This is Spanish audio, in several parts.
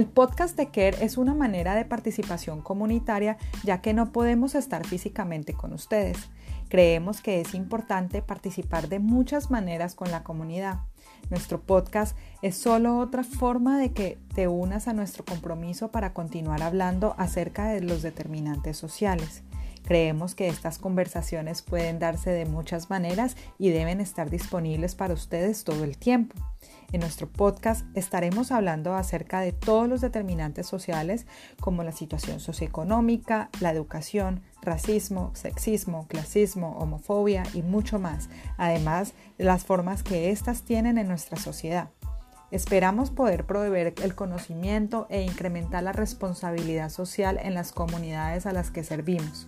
El podcast de CARE es una manera de participación comunitaria ya que no podemos estar físicamente con ustedes. Creemos que es importante participar de muchas maneras con la comunidad. Nuestro podcast es solo otra forma de que te unas a nuestro compromiso para continuar hablando acerca de los determinantes sociales. Creemos que estas conversaciones pueden darse de muchas maneras y deben estar disponibles para ustedes todo el tiempo. En nuestro podcast estaremos hablando acerca de todos los determinantes sociales como la situación socioeconómica, la educación, racismo, sexismo, clasismo, homofobia y mucho más, además de las formas que éstas tienen en nuestra sociedad. Esperamos poder proveer el conocimiento e incrementar la responsabilidad social en las comunidades a las que servimos.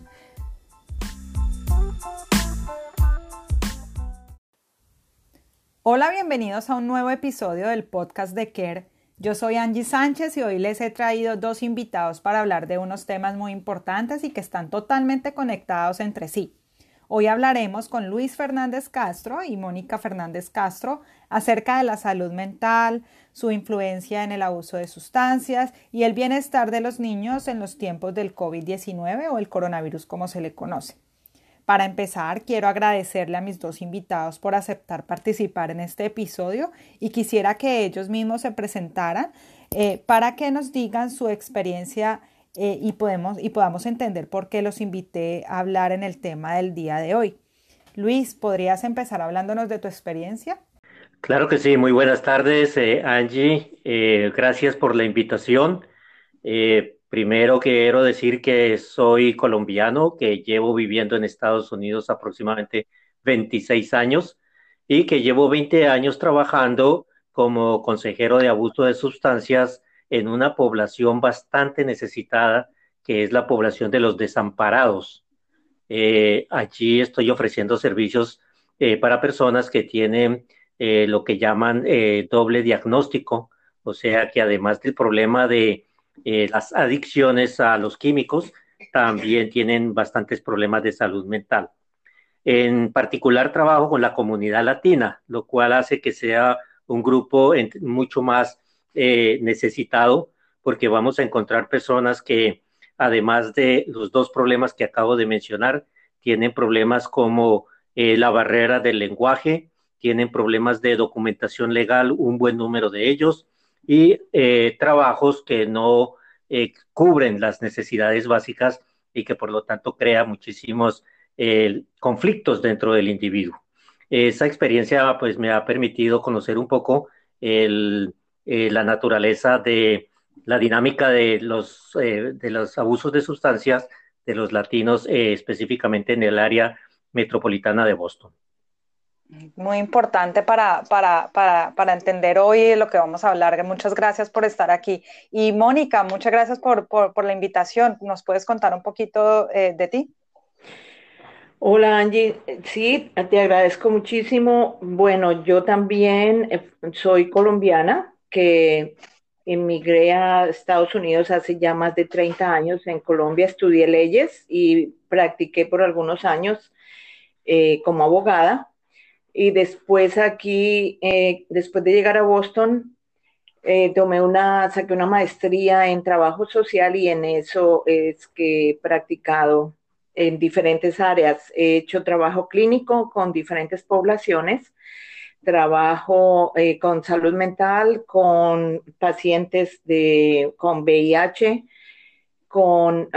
Hola, bienvenidos a un nuevo episodio del podcast de Care. Yo soy Angie Sánchez y hoy les he traído dos invitados para hablar de unos temas muy importantes y que están totalmente conectados entre sí. Hoy hablaremos con Luis Fernández Castro y Mónica Fernández Castro acerca de la salud mental, su influencia en el abuso de sustancias y el bienestar de los niños en los tiempos del COVID-19 o el coronavirus como se le conoce. Para empezar, quiero agradecerle a mis dos invitados por aceptar participar en este episodio y quisiera que ellos mismos se presentaran eh, para que nos digan su experiencia eh, y, podemos, y podamos entender por qué los invité a hablar en el tema del día de hoy. Luis, ¿podrías empezar hablándonos de tu experiencia? Claro que sí, muy buenas tardes, eh, Angie. gracias por la invitación. Primero quiero decir que soy colombiano, que llevo viviendo en Estados Unidos aproximadamente 26 años y que llevo 20 años trabajando como consejero de abuso de sustancias en una población bastante necesitada, que es la población de los desamparados. Eh, allí estoy ofreciendo servicios eh, para personas que tienen eh, lo que llaman doble diagnóstico, o sea que además del problema de eh, las adicciones a los químicos también tienen bastantes problemas de salud mental. En particular trabajo con la comunidad latina, lo cual hace que sea un grupo mucho más eh, necesitado porque vamos a encontrar personas que además de los dos problemas que acabo de mencionar, tienen problemas como eh, la barrera del lenguaje, tienen problemas de documentación legal, un buen número de ellos, y eh, trabajos que no eh, cubren las necesidades básicas y que por lo tanto crea muchísimos eh, conflictos dentro del individuo. Esa experiencia pues me ha permitido conocer un poco la naturaleza de la dinámica de los, de los abusos de sustancias de los latinos específicamente en el área metropolitana de Boston. Muy importante para, para, para, para, entender hoy lo que vamos a hablar. Muchas gracias por estar aquí. Y Mónica, muchas gracias por, por, la invitación. ¿Nos puedes contar un poquito eh, de ti? Hola Angie, sí, te agradezco muchísimo. Bueno, yo también eh, soy colombiana que emigré a Estados Unidos hace ya más de 30 años. En Colombia estudié leyes y practiqué por algunos años eh, como abogada y después aquí, eh, después de llegar a Boston, eh, tomé una, saqué una maestría en trabajo social y en eso es que he practicado en diferentes áreas. He hecho trabajo clínico con diferentes poblaciones, trabajo eh, con salud mental, con pacientes de, con VIH, con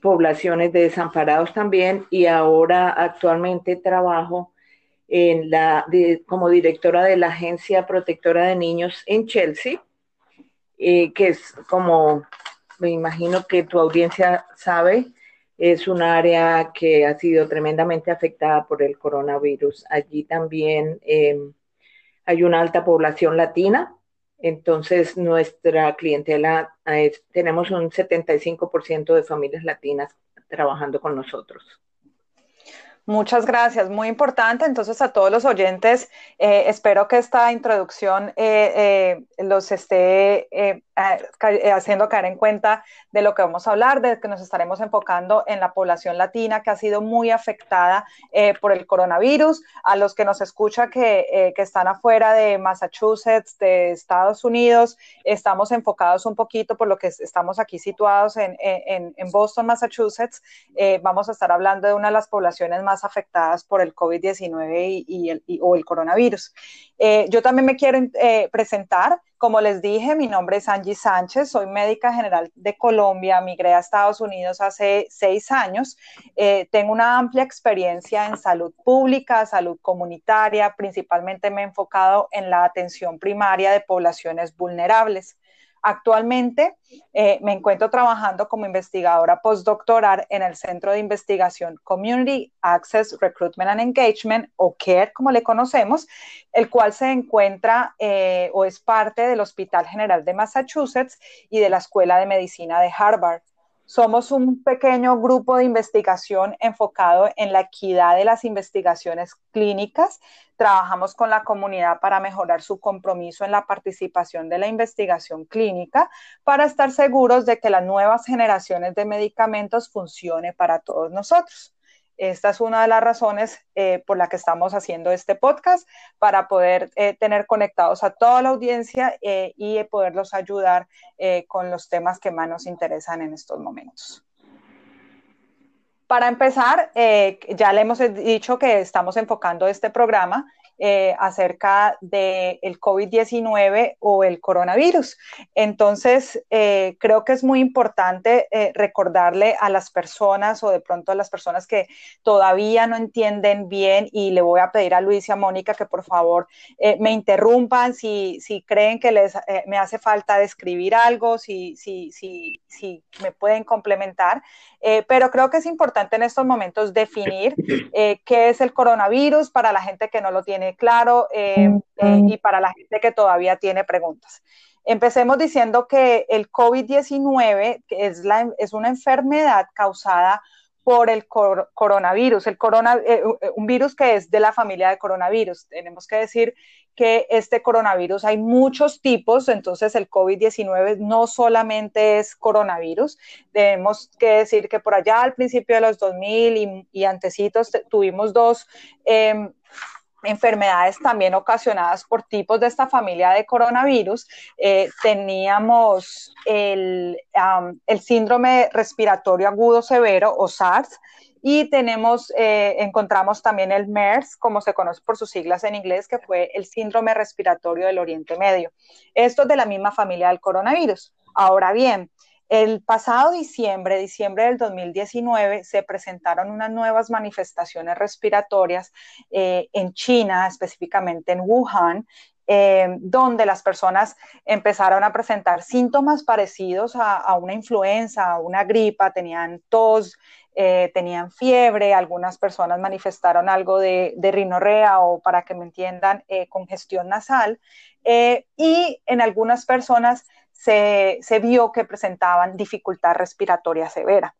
poblaciones de desamparados también y ahora actualmente trabajo en la, como directora de la Agencia Protectora de Niños en Chelsea, eh, que es como me imagino que tu audiencia sabe, es un área que ha sido tremendamente afectada por el coronavirus. Allí también em, hay una alta población latina, entonces nuestra clientela, tenemos un 75% de familias latinas trabajando con nosotros. Muchas gracias, muy importante. Entonces, a todos los oyentes, eh, espero que esta introducción eh, eh, los esté haciendo caer en cuenta de lo que vamos a hablar, de que nos estaremos enfocando en la población latina que ha sido muy afectada por el coronavirus, a los que nos escucha que, que, están afuera de Massachusetts, de Estados Unidos, estamos enfocados un poquito por lo que estamos aquí situados en, en, en Boston, Massachusetts. vamos a estar hablando de una de las poblaciones más afectadas por el COVID-19 y, el, o el coronavirus. Eh, yo también me quiero eh, presentar. Como les dije, mi nombre es Angie Sánchez, soy médica general de Colombia, migré a Estados Unidos hace seis años. Eh, tengo una amplia experiencia en salud pública, salud comunitaria, principalmente me he enfocado en la atención primaria de poblaciones vulnerables. Actualmente eh, me encuentro trabajando como investigadora postdoctoral en el Centro de Investigación Community Access Recruitment and Engagement, o CARE, como le conocemos, el cual se encuentra eh, o es parte del Hospital General de Massachusetts y de la Escuela de Medicina de Harvard. Somos un pequeño grupo de investigación enfocado en la equidad de las investigaciones clínicas. Trabajamos con la comunidad para mejorar su compromiso en la participación de la investigación clínica para estar seguros de que las nuevas generaciones de medicamentos funcione para todos nosotros. Esta es una de las razones eh, por la que estamos haciendo este podcast, para poder eh, tener conectados a toda la audiencia eh, y poderlos ayudar con los temas que más nos interesan en estos momentos. Para empezar, ya le hemos dicho que estamos enfocando este programa eh, acerca del el COVID-19 o el coronavirus. Entonces, eh, creo que es muy importante eh, recordarle a las personas o de pronto a las personas que todavía no entienden bien y le voy a pedir a Luis y a Mónica que por favor me interrumpan si, si creen que les, me hace falta describir algo, si, si, si, si me pueden complementar. Pero creo que es importante en estos momentos definir qué es el coronavirus para la gente que no lo tiene claro eh, eh, y para la gente que todavía tiene preguntas. Empecemos diciendo que el COVID-19 es, es una enfermedad causada por el coronavirus, el corona, eh, un virus que es de la familia de coronavirus. Tenemos que decir que este coronavirus hay muchos tipos, entonces el COVID-19 no solamente es coronavirus. Tenemos que decir que por allá al principio de los 2000 y, y antecitos tuvimos dos em, enfermedades también ocasionadas por tipos de esta familia de coronavirus. Eh, teníamos el, síndrome respiratorio agudo severo o SARS y tenemos, eh, encontramos también el MERS, como se conoce por sus siglas en inglés, que fue el síndrome respiratorio del Oriente Medio. Esto es de la misma familia del coronavirus. Ahora bien, el pasado diciembre, diciembre del 2019, se presentaron unas nuevas manifestaciones respiratorias eh, en China, específicamente en Wuhan, eh, donde las personas empezaron a presentar síntomas parecidos a, una influenza, a una gripa, tenían tos, eh, tenían fiebre, algunas personas manifestaron algo de, de rinorrea o, para que me entiendan, congestión nasal, y en algunas personas se, vio que presentaban dificultad respiratoria severa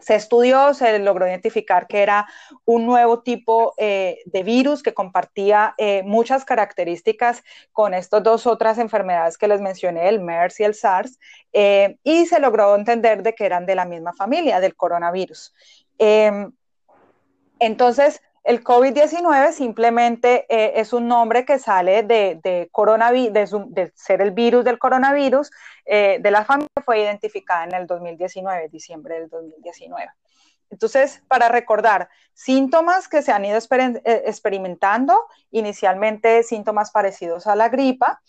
se estudió, se logró identificar que era un nuevo tipo eh, de virus que compartía eh, muchas características con estas dos otras enfermedades que les mencioné, el MERS y el SARS, eh, y se logró entender de que eran de la misma familia, del coronavirus. Em, entonces, el COVID-19 simplemente eh, es un nombre que sale de, de, de, ser el virus del coronavirus eh, de la familia, fue identificada en el 2019, diciembre del 2019. Entonces, para recordar, síntomas que se han ido eh, experimentando, inicialmente síntomas parecidos a la gripa,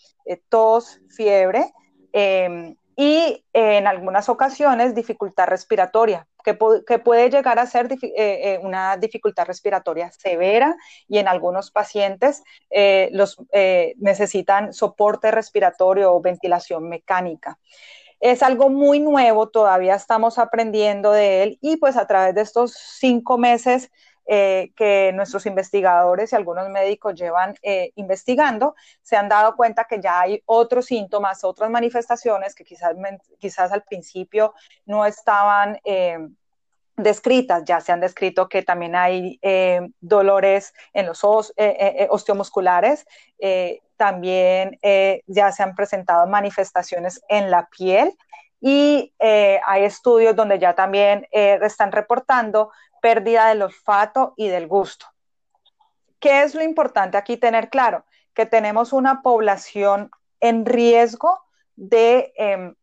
tos, fiebre, em, y en algunas ocasiones dificultad respiratoria, que, puede llegar a ser eh, eh, una dificultad respiratoria severa y en algunos pacientes eh, los, necesitan soporte respiratorio o ventilación mecánica. Es algo muy nuevo, todavía estamos aprendiendo de él y pues a través de estos cinco meses eh, que nuestros investigadores y algunos médicos llevan eh, investigando, se han dado cuenta que ya hay otros síntomas, otras manifestaciones que quizás, quizás al principio no estaban... Eh, descritas. Ya se han descrito que también hay dolores en los os, osteomusculares, también ya se han presentado manifestaciones en la piel y hay estudios donde ya también están reportando pérdida del olfato y del gusto. ¿Qué es lo importante aquí tener claro? Que tenemos una población en riesgo de em,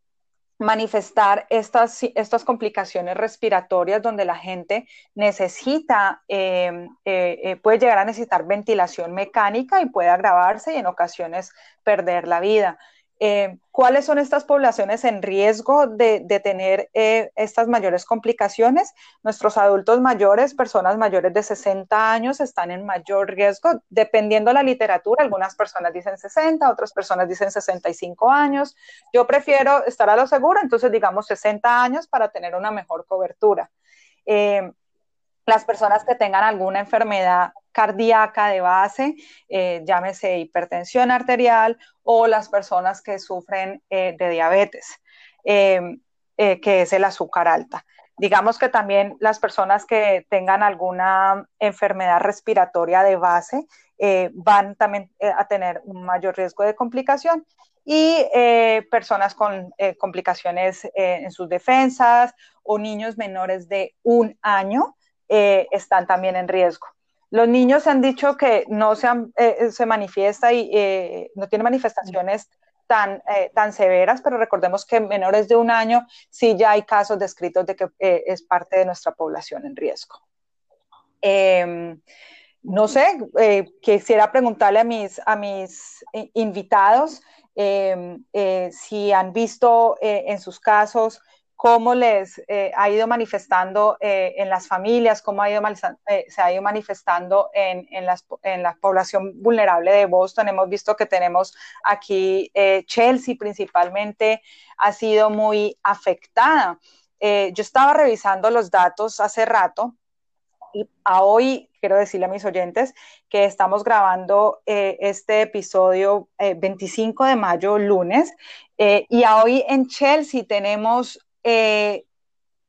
manifestar estas, estas complicaciones respiratorias donde la gente necesita, em, eh, eh, puede llegar a necesitar ventilación mecánica y puede agravarse y en ocasiones perder la vida. Eh, ¿Cuáles son estas poblaciones en riesgo de, tener eh, estas mayores complicaciones? Nuestros adultos mayores, personas mayores de 60 años, están en mayor riesgo, dependiendo de la literatura. Algunas personas dicen 60, otras personas dicen 65 años. Yo prefiero estar a lo seguro, entonces digamos 60 años para tener una mejor cobertura. Eh, las personas que tengan alguna enfermedad cardíaca de base, eh, llámese hipertensión arterial, o las personas que sufren eh, de diabetes, eh, que es el azúcar alta. Digamos que también las personas que tengan alguna enfermedad respiratoria de base van también a tener un mayor riesgo de complicación y personas con complicaciones en sus defensas o niños menores de un año eh, están también en riesgo. Los niños han dicho que no se, eh, se manifiesta y eh, no tiene manifestaciones tan, tan severas, pero recordemos que menores de un año sí ya hay casos descritos de que es parte de nuestra población en riesgo. Em, no sé, quisiera preguntarle a mis, a mis invitados em, si han visto en sus casos cómo les eh, ha ido manifestando eh, en las familias, cómo ha ido, eh, se ha ido manifestando en, en, la población vulnerable de Boston. Hemos visto que tenemos aquí Chelsea principalmente, ha sido muy afectada. yo estaba revisando los datos hace rato y a hoy quiero decirle a mis oyentes que estamos grabando este episodio 25 de mayo, lunes, y a hoy en Chelsea tenemos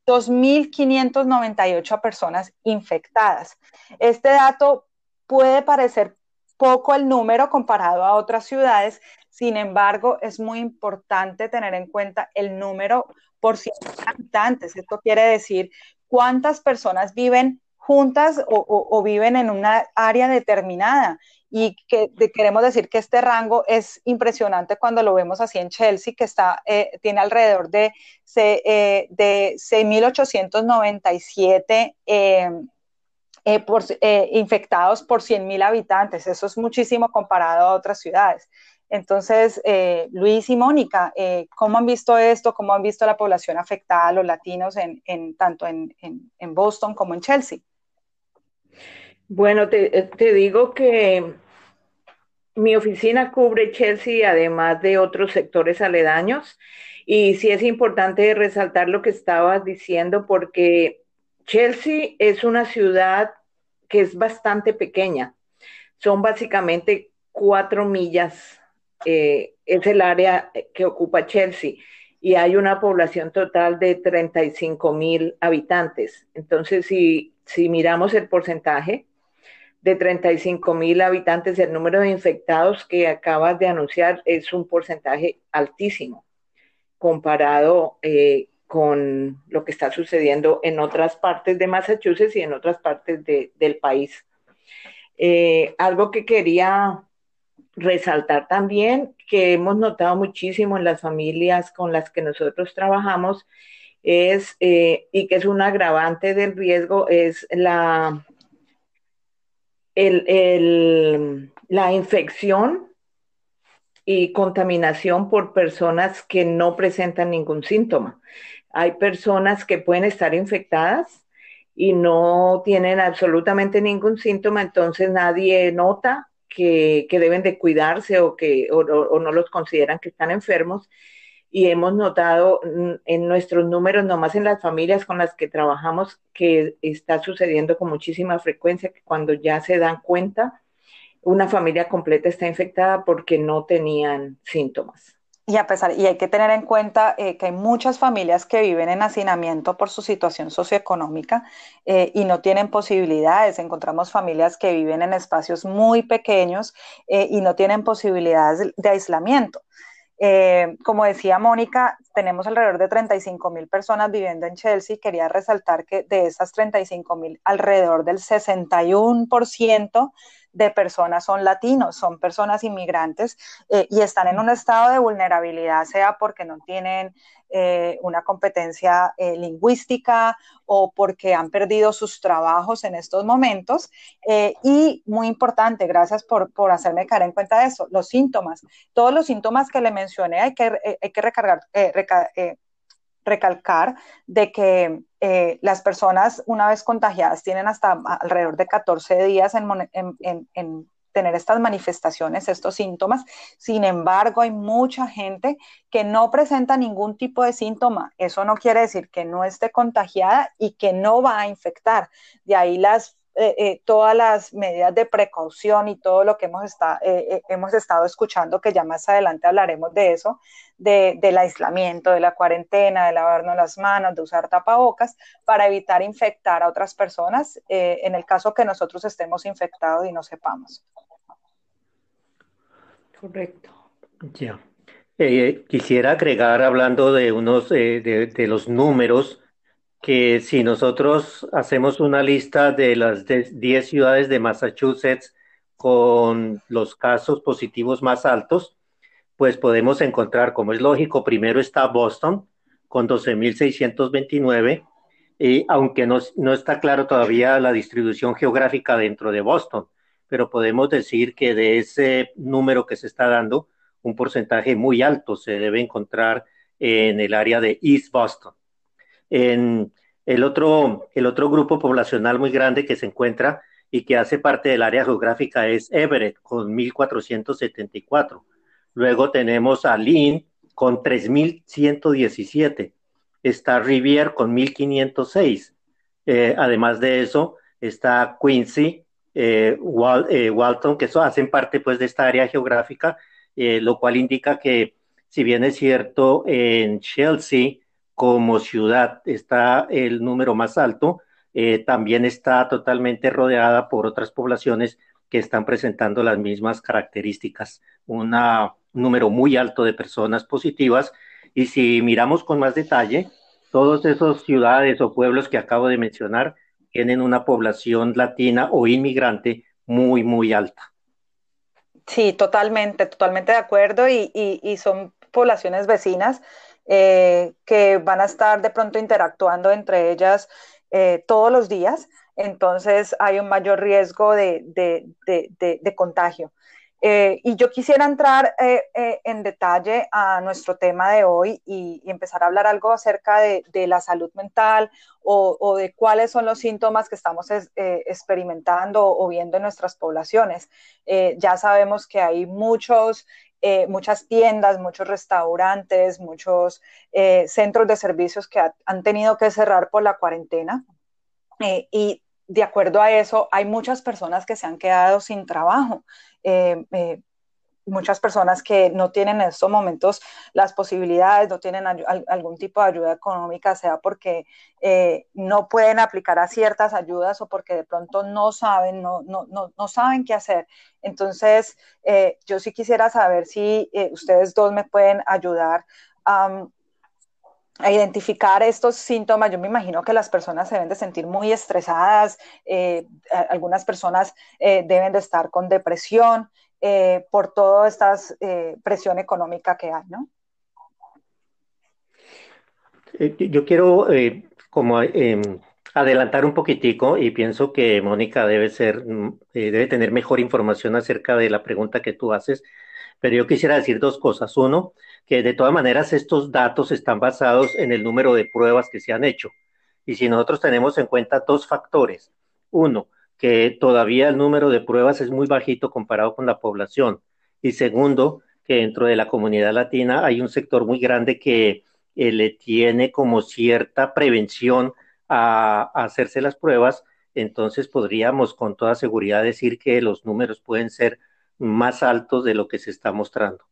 2.598 eh, personas infectadas. Este dato puede parecer poco el número comparado a otras ciudades, sin embargo, es muy importante tener en cuenta el número por 100 habitantes. Esto quiere decir cuántas personas viven juntas o, viven en una área determinada y que queremos decir que este rango es impresionante cuando lo vemos así en Chelsea, que está, eh, tiene alrededor de, eh, de 6.897 em, eh, eh, infectados por 100.000 habitantes. Eso es muchísimo comparado a otras ciudades. Entonces, Luis y Mónica, ¿cómo han visto esto? ¿Cómo han visto la población afectada, los latinos, en, en tanto en, en Boston como en Chelsea? Bueno, te, digo que mi oficina cubre Chelsea, además de otros sectores aledaños, y sí es importante resaltar lo que estabas diciendo, porque Chelsea es una ciudad que es bastante pequeña. Son básicamente cuatro millas, eh, es el área que ocupa Chelsea, y hay una población total de 35 mil habitantes. Entonces, si, si miramos el porcentaje, de 35 mil habitantes, el número de infectados que acabas de anunciar es un porcentaje altísimo comparado eh, con lo que está sucediendo en otras partes de Massachusetts y en otras partes del país. Eh, algo que quería resaltar también, que hemos notado muchísimo en las familias con las que nosotros trabajamos, es, eh, y que es un agravante del riesgo, es la la infección y contaminación por personas que no presentan ningún síntoma. Hay personas que pueden estar infectadas y no tienen absolutamente ningún síntoma, entonces nadie nota que, deben de cuidarse o que o no los consideran que están enfermos y hemos notado en nuestros números, nomás en las familias con las que trabajamos, que está sucediendo con muchísima frecuencia que cuando ya se dan cuenta, una familia completa está infectada porque no tenían síntomas. y a pesar, y hay que tener en cuenta eh, que hay muchas familias que viven en hacinamiento por su situación socioeconómica eh, y no tienen posibilidades. Encontramos familias que viven en espacios muy pequeños eh, y no tienen posibilidades de aislamiento. Como decía Mónica, tenemos alrededor de 35 mil personas viviendo en Chelsea. Quería resaltar que de esas 35 mil, alrededor del 61% de personas son latinos, son personas inmigrantes eh, y están en un estado de vulnerabilidad, sea porque no tienen eh, una competencia eh, lingüística o porque han perdido sus trabajos en estos momentos. y muy importante, gracias por, por, hacerme caer en cuenta de eso, los síntomas. Todos los síntomas que le mencioné hay que, hay que recargar, recalcar de que eh, las personas una vez contagiadas tienen hasta alrededor de 14 días en, tener estas manifestaciones, estos síntomas. Sin embargo, hay mucha gente que no presenta ningún tipo de síntoma. Eso no quiere decir que no esté contagiada y que no va a infectar. De ahí las eh, eh, todas las medidas de precaución y todo lo que hemos, está, eh, hemos estado escuchando, que ya más adelante hablaremos de eso, del aislamiento, de la cuarentena, de lavarnos las manos, de usar tapabocas, para evitar infectar a otras personas en el caso que nosotros estemos infectados y no sepamos. Correcto. Ya. quisiera agregar, hablando de unos de, de los números, que si nosotros hacemos una lista de las 10 ciudades de Massachusetts con los casos positivos más altos, pues podemos encontrar, como es lógico, primero está Boston con 12.629, y aunque no, no está claro todavía la distribución geográfica dentro de Boston, pero podemos decir que de ese número que se está dando, un porcentaje muy alto se debe encontrar en el área de East Boston. En el otro, el otro grupo poblacional muy grande que se encuentra y que hace parte del área geográfica es Everett con 1.474. Luego tenemos a Lynn con 3.117. Está Rivier con 1.506. Eh, además de eso, está Quincy, eh, eh, Walton, que eso hacen parte pues de esta área geográfica, lo cual indica que si bien es cierto en Chelsea como ciudad está el número más alto, eh, también está totalmente rodeada por otras poblaciones que están presentando las mismas características, un número muy alto de personas positivas. Y si miramos con más detalle, todos esos ciudades o pueblos que acabo de mencionar tienen una población latina o inmigrante muy, muy alta. Sí, totalmente, totalmente de acuerdo y son poblaciones vecinas eh, que van a estar de pronto interactuando entre ellas eh, todos los días, entonces hay un mayor riesgo de, contagio. Eh, y yo quisiera entrar en detalle a nuestro tema de hoy y, empezar a hablar algo acerca de, la salud mental o, de cuáles son los síntomas que estamos experimentando o viendo en nuestras poblaciones. ya sabemos que hay muchos eh, muchas tiendas, muchos restaurantes, muchos eh, centros de servicios que han tenido que cerrar por la cuarentena. Eh, y de acuerdo a eso, hay muchas personas que se han quedado sin trabajo muchas personas que no tienen en estos momentos las posibilidades, no tienen algún tipo de ayuda económica, sea porque eh, no pueden aplicar a ciertas ayudas o porque de pronto no saben, no, no, no, saben qué hacer. Entonces, eh, yo sí quisiera saber si eh, ustedes dos me pueden ayudar a identificar estos síntomas, yo me imagino que las personas se deben de sentir muy estresadas, algunas personas deben de estar con depresión, eh, por toda esta eh, presión económica que hay, ¿no? Eh, yo quiero como em, adelantar un poquitico y pienso que Mónica debe ser, mm, debe tener mejor información acerca de la pregunta que tú haces, pero yo quisiera decir dos cosas. Uno, que de todas maneras estos datos están basados en el número de pruebas que se han hecho. Y si nosotros tenemos en cuenta dos factores. Uno, que todavía el número de pruebas es muy bajito comparado con la población. Y segundo, que dentro de la comunidad latina hay un sector muy grande que eh, le tiene como cierta prevención a, hacerse las pruebas, entonces podríamos con toda seguridad decir que los números pueden ser más altos de lo que se está mostrando.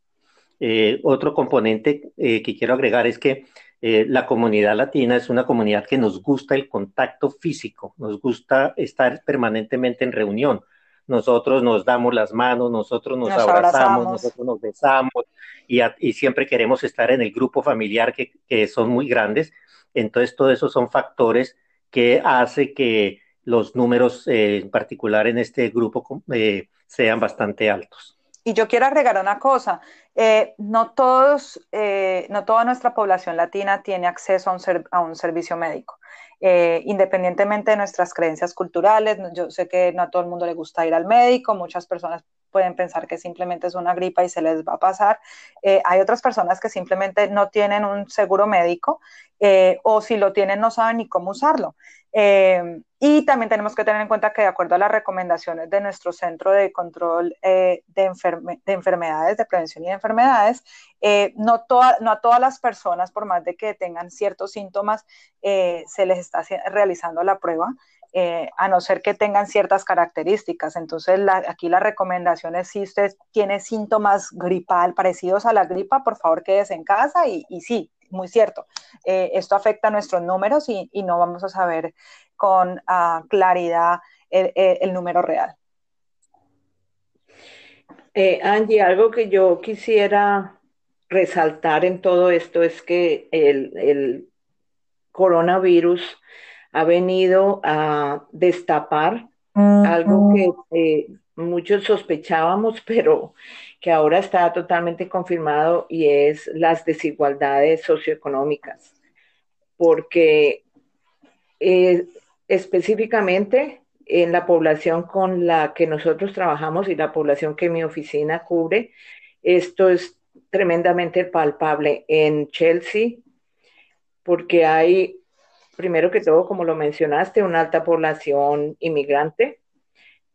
otro componente que quiero agregar es que la comunidad latina es una comunidad que nos gusta el contacto físico, nos gusta estar permanentemente en reunión nosotros nos damos las manos, nosotros nos, abrazamos, nosotros nos besamos y, siempre queremos estar en el grupo familiar que, son muy grandes. Entonces, todo eso son factores que hace que los números, eh, en particular en este grupo, eh, sean bastante altos. Y yo quiero agregar una cosa, eh, no, todos, no toda nuestra población latina tiene acceso a un, a un servicio médico. Eh, independientemente de nuestras creencias culturales. Yo sé que no a todo el mundo le gusta ir al médico, muchas personas pueden pensar que simplemente es una gripa y se les va a pasar. Eh, hay otras personas que simplemente no tienen un seguro médico eh, o si lo tienen no saben ni cómo usarlo. Eh, y también tenemos que tener en cuenta que de acuerdo a las recomendaciones de nuestro Centro de Control de, Enfermedades, de Prevención y de Enfermedades, no, no, a todas las personas, por más de que tengan ciertos síntomas, se les está realizando la prueba. Eh, a no ser que tengan ciertas características. Entonces, aquí la recomendación es si usted tiene síntomas gripal parecidos a la gripa, por favor quédese en casa y, sí, muy cierto, eh, esto afecta a nuestros números y, no vamos a saber con ah, claridad el, número real. Eh, Angie, algo que yo quisiera resaltar en todo esto es que el coronavirus ha venido a destapar algo que eh, muchos sospechábamos, pero que ahora está totalmente confirmado y es las desigualdades socioeconómicas. Porque eh, específicamente en la población con la que nosotros trabajamos y la población que mi oficina cubre, esto es tremendamente palpable en Chelsea, porque hay primero que todo, como lo mencionaste, una alta población inmigrante,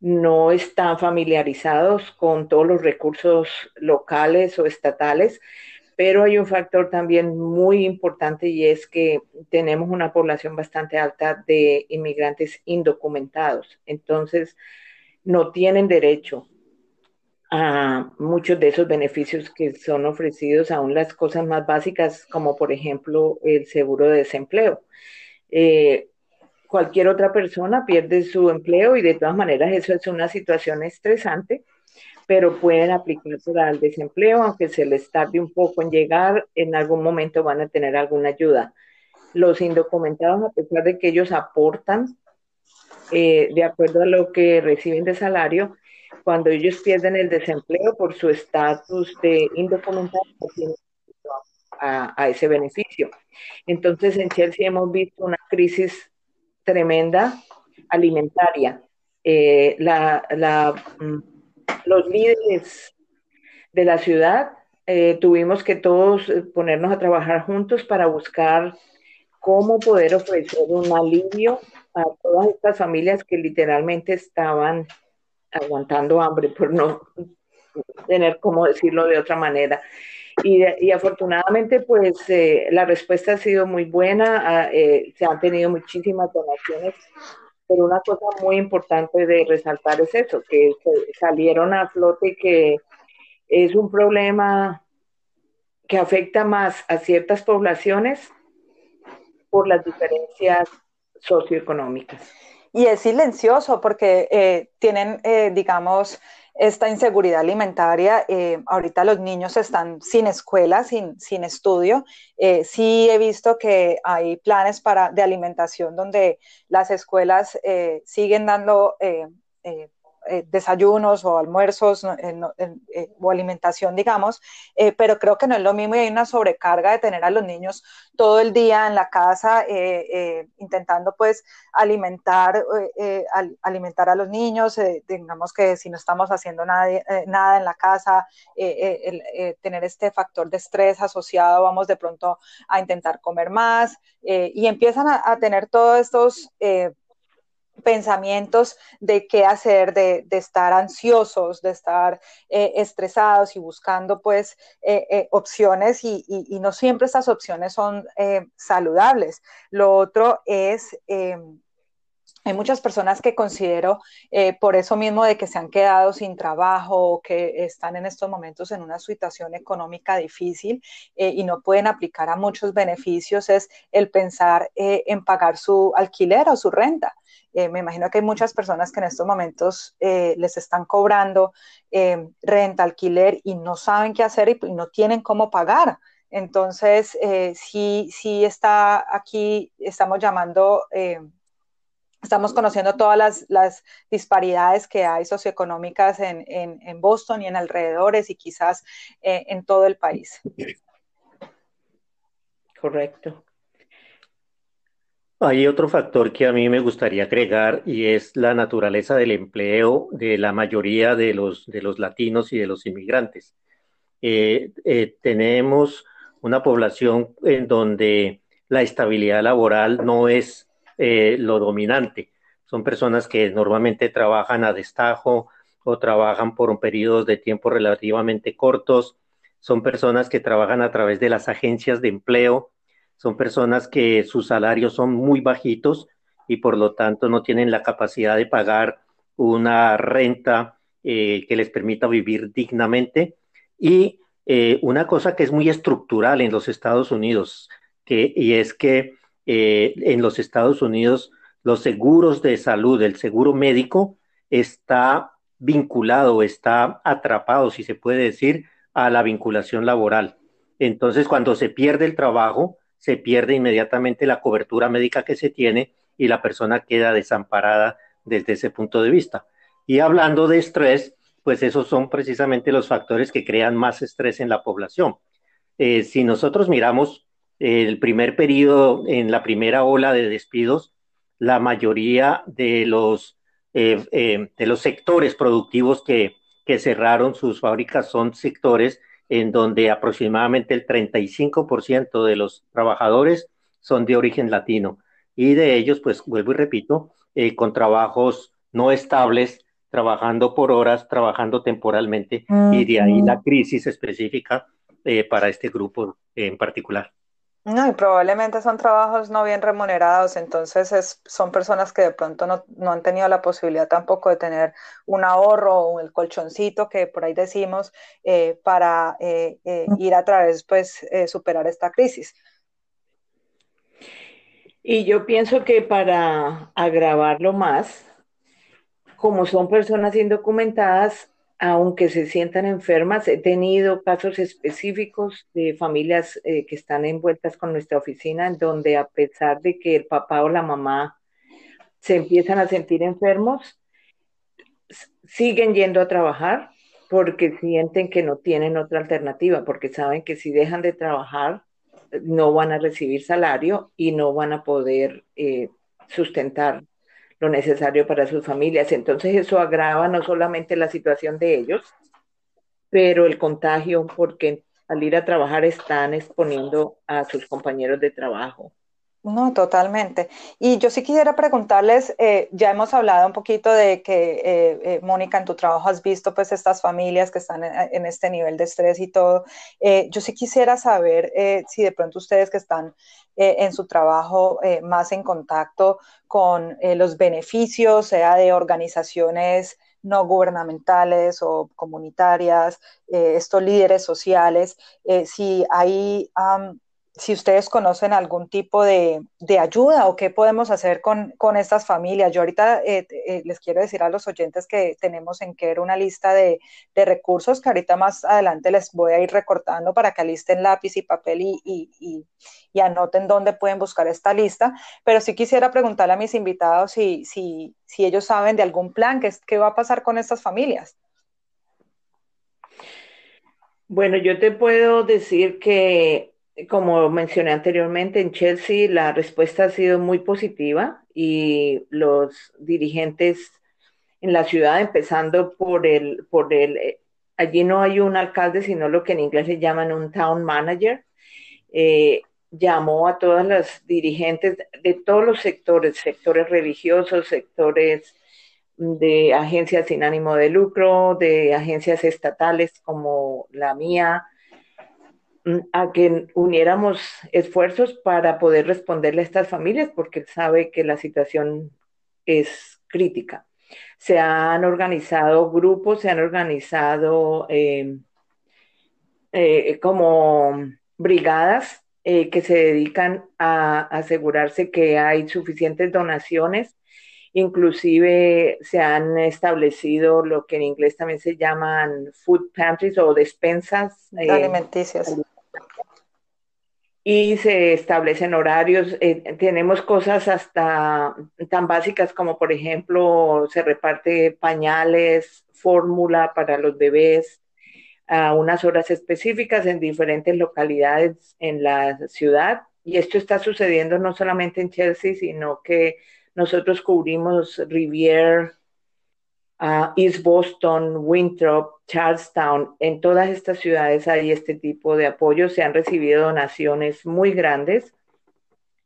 no están familiarizados con todos los recursos locales o estatales, pero hay un factor también muy importante y es que tenemos una población bastante alta de inmigrantes indocumentados. Entonces, no tienen derecho a muchos de esos beneficios que son ofrecidos, aún las cosas más básicas, como por ejemplo el seguro de desempleo. Eh, cualquier otra persona pierde su empleo y de todas maneras eso es una situación estresante, pero pueden aplicarse al desempleo, aunque se les tarde un poco en llegar, en algún momento van a tener alguna ayuda. Los indocumentados, a pesar de que ellos aportan eh, de acuerdo a lo que reciben de salario, cuando ellos pierden el desempleo por su estatus de indocumentado, no tienen a, ese beneficio. Entonces, en Chelsea hemos visto una crisis tremenda alimentaria. Eh, mm, los líderes de la ciudad eh, tuvimos que todos eh, ponernos a trabajar juntos para buscar cómo poder ofrecer un alivio a todas estas familias que literalmente estaban aguantando hambre, por no tener cómo decirlo de otra manera. Y, afortunadamente, pues eh, la respuesta ha sido muy buena, ah, eh, se han tenido muchísimas donaciones, pero una cosa muy importante de resaltar es eso, que salieron a flote que es un problema que afecta más a ciertas poblaciones por las diferencias socioeconómicas. Y es silencioso porque eh, tienen, digamos, esta inseguridad alimentaria. Eh, ahorita los niños están sin escuela, sin, sin estudio. Eh, sí he visto que hay planes para, de alimentación donde las escuelas eh, siguen dando eh, desayunos o almuerzos eh, o alimentación, digamos, eh, pero creo que no es lo mismo y hay una sobrecarga de tener a los niños todo el día en la casa intentando pues alimentar, alimentar a los niños, digamos que si no estamos haciendo nada, nada en la casa, tener este factor de estrés asociado, vamos de pronto a intentar comer más y empiezan a, a tener todos estos pensamientos de qué hacer, de, estar ansiosos, de estar eh, estresados y buscando pues eh, eh, opciones y, no siempre estas opciones son saludables. Lo otro es hay muchas personas que considero eh, por eso mismo de que se han quedado sin trabajo o que están en estos momentos en una situación económica difícil eh, y no pueden aplicar a muchos beneficios es el pensar eh, en pagar su alquiler o su renta. me imagino que hay muchas personas que en estos momentos les están cobrando renta, alquiler y no saben qué hacer y, y no tienen cómo pagar. Entonces, sí, sí está aquí, estamos llamando Estamos conociendo todas las, disparidades que hay socioeconómicas en, Boston y en alrededores y quizás eh, en todo el país. Correcto. Hay otro factor que a mí me gustaría agregar y es la naturaleza del empleo de la mayoría de los, de los latinos y de los inmigrantes. Eh, eh, tenemos una población en donde la estabilidad laboral no es eh, lo dominante. Son personas que normalmente trabajan a destajo o trabajan por periodos de tiempo relativamente cortos. Son personas que trabajan a través de las agencias de empleo. Son personas que sus salarios son muy bajitos y por lo tanto no tienen la capacidad de pagar una renta eh, que les permita vivir dignamente. Y eh, una cosa que es muy estructural en los Estados Unidos, y es que eh, en los Estados Unidos los seguros de salud, el seguro médico, está vinculado, está atrapado, si se puede decir, a la vinculación laboral. Entonces, cuando se pierde el trabajo, se pierde inmediatamente la cobertura médica que se tiene y la persona queda desamparada desde ese punto de vista. Y hablando de estrés, pues esos son precisamente los factores que crean más estrés en la población. Eh, si nosotros miramos el primer periodo, en la primera ola de despidos, la mayoría de los, eh, eh, de los sectores productivos que, que cerraron sus fábricas son sectores en donde aproximadamente el 35% de los trabajadores son de origen latino. Y de ellos, pues vuelvo y repito, eh, con trabajos no estables, trabajando por horas, trabajando temporalmente, y de ahí la crisis específica para este grupo en particular. No, y probablemente son trabajos no bien remunerados, entonces son personas que de pronto no, han tenido la posibilidad tampoco de tener un ahorro o el colchoncito que por ahí decimos eh, para eh, eh, ir a través, pues, superar esta crisis. Y yo pienso que para agravarlo más, como son personas indocumentadas, aunque se sientan enfermas. He tenido casos específicos de familias eh, que están envueltas con nuestra oficina, en donde a pesar de que el papá o la mamá se empiezan a sentir enfermos, siguen yendo a trabajar porque sienten que no tienen otra alternativa, porque saben que si dejan de trabajar no van a recibir salario y no van a poder eh, sustentar lo necesario para sus familias. Entonces eso agrava no solamente la situación de ellos, pero el contagio, porque al ir a trabajar están exponiendo a sus compañeros de trabajo. No, totalmente. Y yo sí quisiera preguntarles, eh, ya hemos hablado un poquito de que, eh, eh, Mónica, en tu trabajo has visto pues estas familias que están en, este nivel de estrés y todo. yo sí quisiera saber si de pronto ustedes que están en su trabajo más en contacto con los beneficios, sea de organizaciones no gubernamentales o comunitarias, estos líderes sociales, si hay si ustedes conocen algún tipo de, ayuda o qué podemos hacer con, estas familias. Yo ahorita eh, eh, les quiero decir a los oyentes que tenemos en Care una lista de, recursos que ahorita más adelante les voy a ir recortando para que alisten lápiz y papel y, anoten dónde pueden buscar esta lista. Pero sí quisiera preguntarle a mis invitados si, si, si ellos saben de algún plan, qué, qué va a pasar con estas familias. Bueno, yo te puedo decir que como mencioné anteriormente, en Chelsea la respuesta ha sido muy positiva y los dirigentes en la ciudad, empezando por el, por el, eh, allí no hay un alcalde, sino lo que en inglés se llaman un town manager, eh, llamó a todas las dirigentes de todos los sectores, sectores religiosos, sectores de agencias sin ánimo de lucro, de agencias estatales como la mía, a que uniéramos esfuerzos para poder responderle a estas familias, porque él sabe que la situación es crítica. Se han organizado grupos, se han organizado eh, eh, como brigadas eh, que se dedican a asegurarse que hay suficientes donaciones. Inclusive se han establecido lo que en inglés también se llaman food pantries o despensas alimenticias y se establecen horarios. Eh, tenemos cosas hasta tan básicas como, por ejemplo, se reparte pañales, fórmula para los bebés a unas horas específicas en diferentes localidades en la ciudad. Y esto está sucediendo no solamente en Chelsea, sino que nosotros cubrimos Rivier, East Boston, Winthrop, Charlestown, en todas estas ciudades hay este tipo de apoyo. Se han recibido donaciones muy grandes.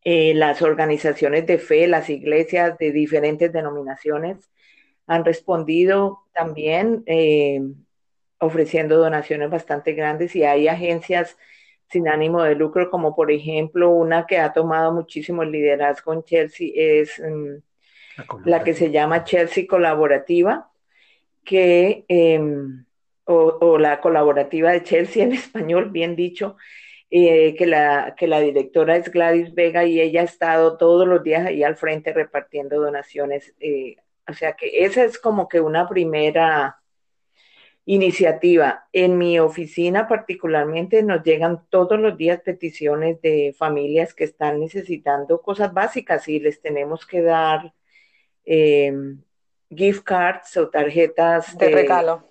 Eh, las organizaciones de fe, las iglesias de diferentes denominaciones han respondido también eh, ofreciendo donaciones bastante grandes y hay agencias sin ánimo de lucro, como por ejemplo una que ha tomado muchísimo liderazgo en Chelsea es mm, la que se llama Chelsea Colaborativa, que, em, o, la colaborativa de Chelsea en español, bien dicho, eh, que, la, que la directora es Gladys Vega y ella ha estado todos los días ahí al frente repartiendo donaciones. Eh, o sea que esa es como que una primera iniciativa. En mi oficina particularmente nos llegan todos los días peticiones de familias que están necesitando cosas básicas y les tenemos que dar Em, gift cards o tarjetas de, regalo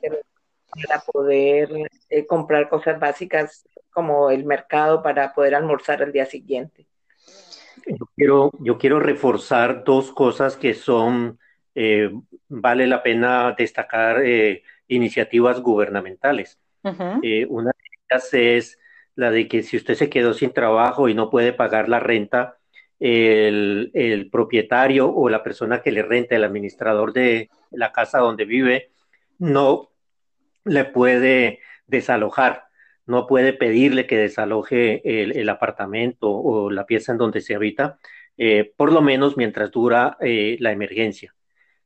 para poder eh, comprar cosas básicas como el mercado para poder almorzar al día siguiente. Yo quiero, yo quiero reforzar dos cosas que son, eh, vale la pena destacar eh, iniciativas gubernamentales. una de ellas es la de que si usted se quedó sin trabajo y no puede pagar la renta, el, propietario o la persona que le renta, el administrador de la casa donde vive, no le puede desalojar, no puede pedirle que desaloje el, apartamento o la pieza en donde se habita, eh, por lo menos mientras dura eh, la emergencia.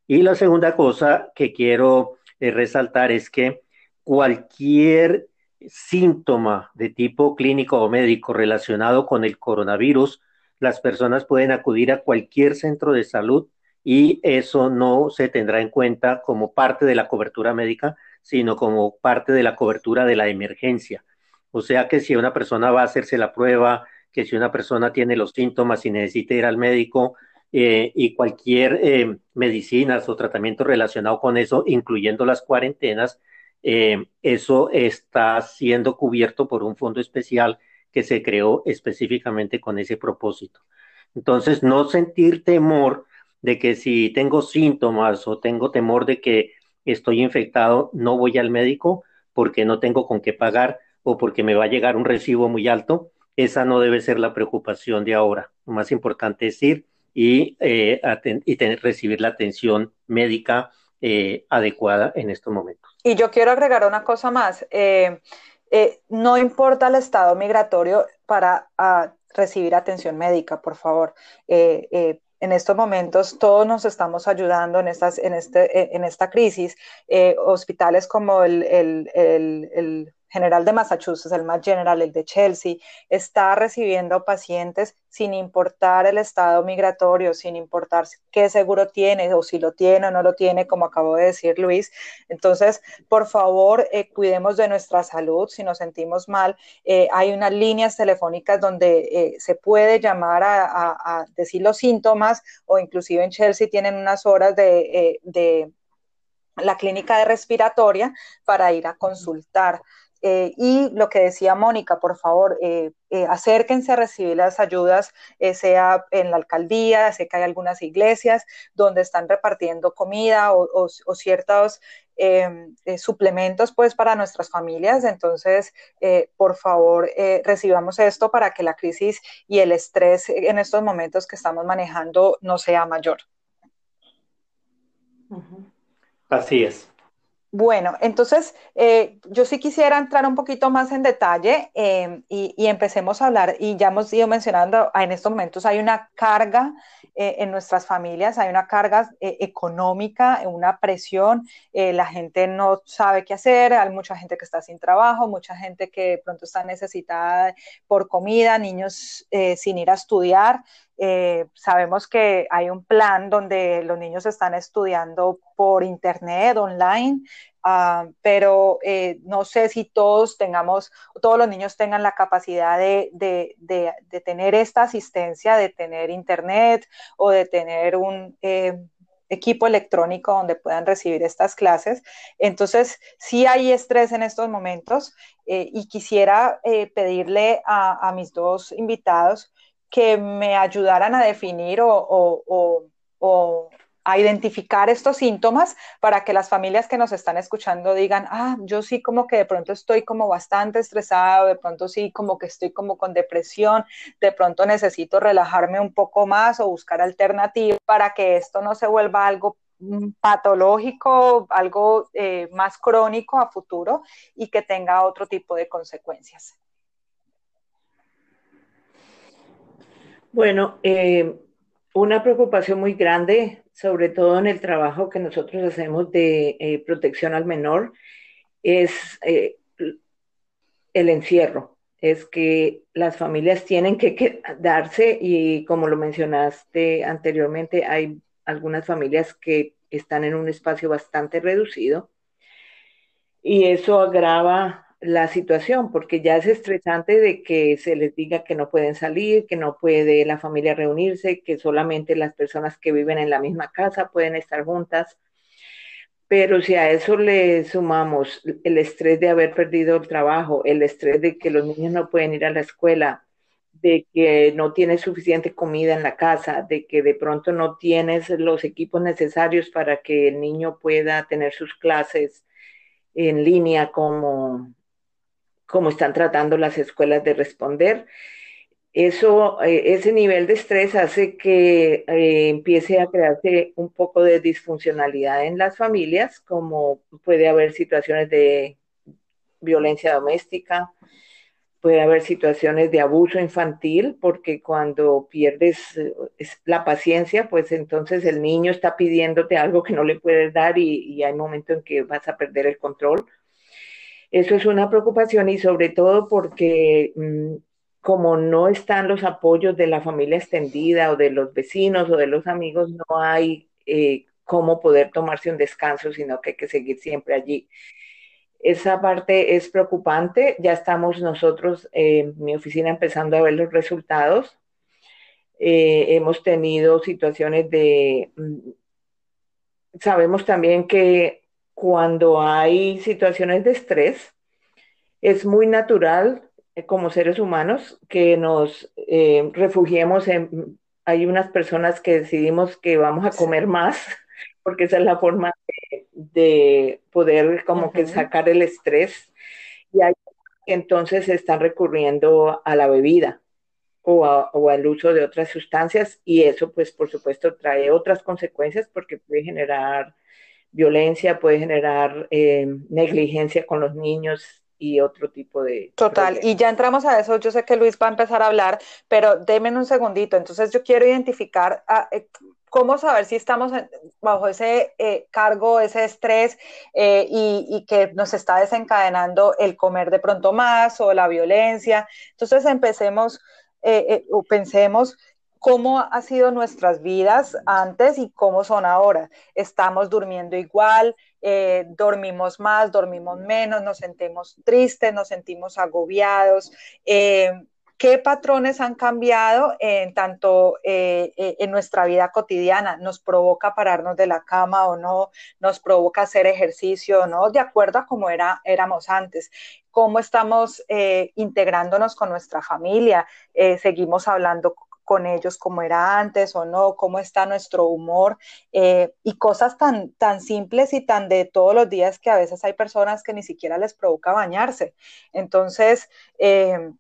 Y la segunda cosa que quiero eh, resaltar es que cualquier síntoma de tipo clínico o médico relacionado con el coronavirus las personas pueden acudir a cualquier centro de salud y eso no se tendrá en cuenta como parte de la cobertura médica, sino como parte de la cobertura de la emergencia. O sea que si una persona va a hacerse la prueba, que si una persona tiene los síntomas y necesita ir al médico eh, y cualquier eh, medicinas o tratamiento relacionado con eso, incluyendo las cuarentenas, eh, eso está siendo cubierto por un fondo especial que se creó específicamente con ese propósito. Entonces, no sentir temor de que si tengo síntomas o tengo temor de que estoy infectado, no voy al médico porque no tengo con qué pagar o porque me va a llegar un recibo muy alto, esa no debe ser la preocupación de ahora. Lo más importante es ir y, eh, recibir la atención médica eh, adecuada en estos momentos. Y yo quiero agregar una cosa más. Eh, eh, no importa el estado migratorio para ah, recibir atención médica, por favor. Eh, eh, en estos momentos todos nos estamos ayudando en, estas, en, este, en esta crisis. hospitales como el, el general de Massachusetts, el más general, el de Chelsea, está recibiendo pacientes sin importar el estado migratorio, sin importar qué seguro tiene o si lo tiene o no lo tiene, como acabo de decir Luis. Entonces, por favor, eh, cuidemos de nuestra salud. Si nos sentimos mal, eh, hay unas líneas telefónicas donde eh, se puede llamar a, decir los síntomas o inclusive en Chelsea tienen unas horas de, de la clínica de respiratoria para ir a consultar. Eh, y lo que decía Mónica, por favor, eh, eh, acérquense a recibir las ayudas, sea en la alcaldía, sé que hay algunas iglesias donde están repartiendo comida o, ciertos em, suplementos pues para nuestras familias. Entonces, por favor, recibamos esto para que la crisis y el estrés en estos momentos que estamos manejando no sea mayor. Así es. Bueno, entonces eh, yo sí quisiera entrar un poquito más en detalle em, y, empecemos a hablar, y ya hemos ido mencionando, en estos momentos hay una carga eh, en nuestras familias, hay una carga eh, económica, una presión, la gente no sabe qué hacer, hay mucha gente que está sin trabajo, mucha gente que pronto está necesitada por comida, niños sin ir a estudiar. Sabemos que hay un plan donde los niños están estudiando por internet, online, Ah, pero eh, no sé si todos tengamos, todos los niños tengan la capacidad de, tener esta asistencia, de tener internet o de tener un eh, equipo electrónico donde puedan recibir estas clases. Entonces, sí hay estrés en estos momentos eh, y quisiera pedirle a, mis dos invitados que me ayudaran a definir o a identificar estos síntomas para que las familias que nos están escuchando digan, ah, yo sí como que de pronto estoy como bastante estresado, de pronto sí como que estoy como con depresión, de pronto necesito relajarme un poco más o buscar alternativas para que esto no se vuelva algo mm, patológico, algo eh, más crónico a futuro y que tenga otro tipo de consecuencias. Bueno, eh, una preocupación muy grande sobre todo en el trabajo que nosotros hacemos de eh, protección al menor, es eh, el encierro. Es que las familias tienen que quedarse y como lo mencionaste anteriormente, hay algunas familias que están en un espacio bastante reducido y eso agrava la situación, porque ya es estresante de que se les diga que no pueden salir, que no puede la familia reunirse, que solamente las personas que viven en la misma casa pueden estar juntas. Pero si a eso le sumamos el estrés de haber perdido el trabajo, el estrés de que los niños no pueden ir a la escuela, de que no tienes suficiente comida en la casa, de que de pronto no tienes los equipos necesarios para que el niño pueda tener sus clases en línea como cómo están tratando las escuelas de responder. Eso, eh, ese nivel de estrés hace que eh, empiece a crearse un poco de disfuncionalidad en las familias, como puede haber situaciones de violencia doméstica, puede haber situaciones de abuso infantil, porque cuando pierdes eh, la paciencia, pues entonces el niño está pidiéndote algo que no le puedes dar y, y hay momentos en que vas a perder el control eso es una preocupación y sobre todo porque mm, como no están los apoyos de la familia extendida o de los vecinos o de los amigos, no hay eh, cómo poder tomarse un descanso, sino que hay que seguir siempre allí. Esa parte es preocupante. Ya estamos nosotros en mi oficina empezando a ver los resultados. Eh, hemos tenido situaciones de... Mm, sabemos también que cuando hay situaciones de estrés, es muy natural eh, como seres humanos que nos eh, refugiemos en... Hay unas personas que decidimos que vamos a comer más, porque esa es la forma de, poder como que sacar el estrés. Y hay que entonces están recurriendo a la bebida o, o, al uso de otras sustancias y eso pues por supuesto trae otras consecuencias porque puede generar violencia, puede generar eh, negligencia con los niños y otro tipo de... Total, y ya entramos a eso, yo sé que Luis va a empezar a hablar, pero déme un segundito, entonces yo quiero identificar ah, eh, cómo saber si estamos bajo ese eh, cargo, ese estrés y, y, que nos está desencadenando el comer de pronto más o la violencia. Entonces empecemos o pensemos cómo ha sido nuestras vidas antes y cómo son ahora. Estamos durmiendo igual, eh, dormimos más, dormimos menos, nos sentimos tristes, nos sentimos agobiados. Eh, ¿Qué patrones han cambiado en tanto eh, en nuestra vida cotidiana? ¿Nos provoca pararnos de la cama o no? ¿Nos provoca hacer ejercicio o no? De acuerdo a cómo era, éramos antes cómo estamos integrándonos con nuestra familia, seguimos hablando con ellos como era antes o no, cómo está nuestro humor eh, y cosas tan, tan simples y tan de todos los días que a veces hay personas que ni siquiera les provoca bañarse. Entonces, eh,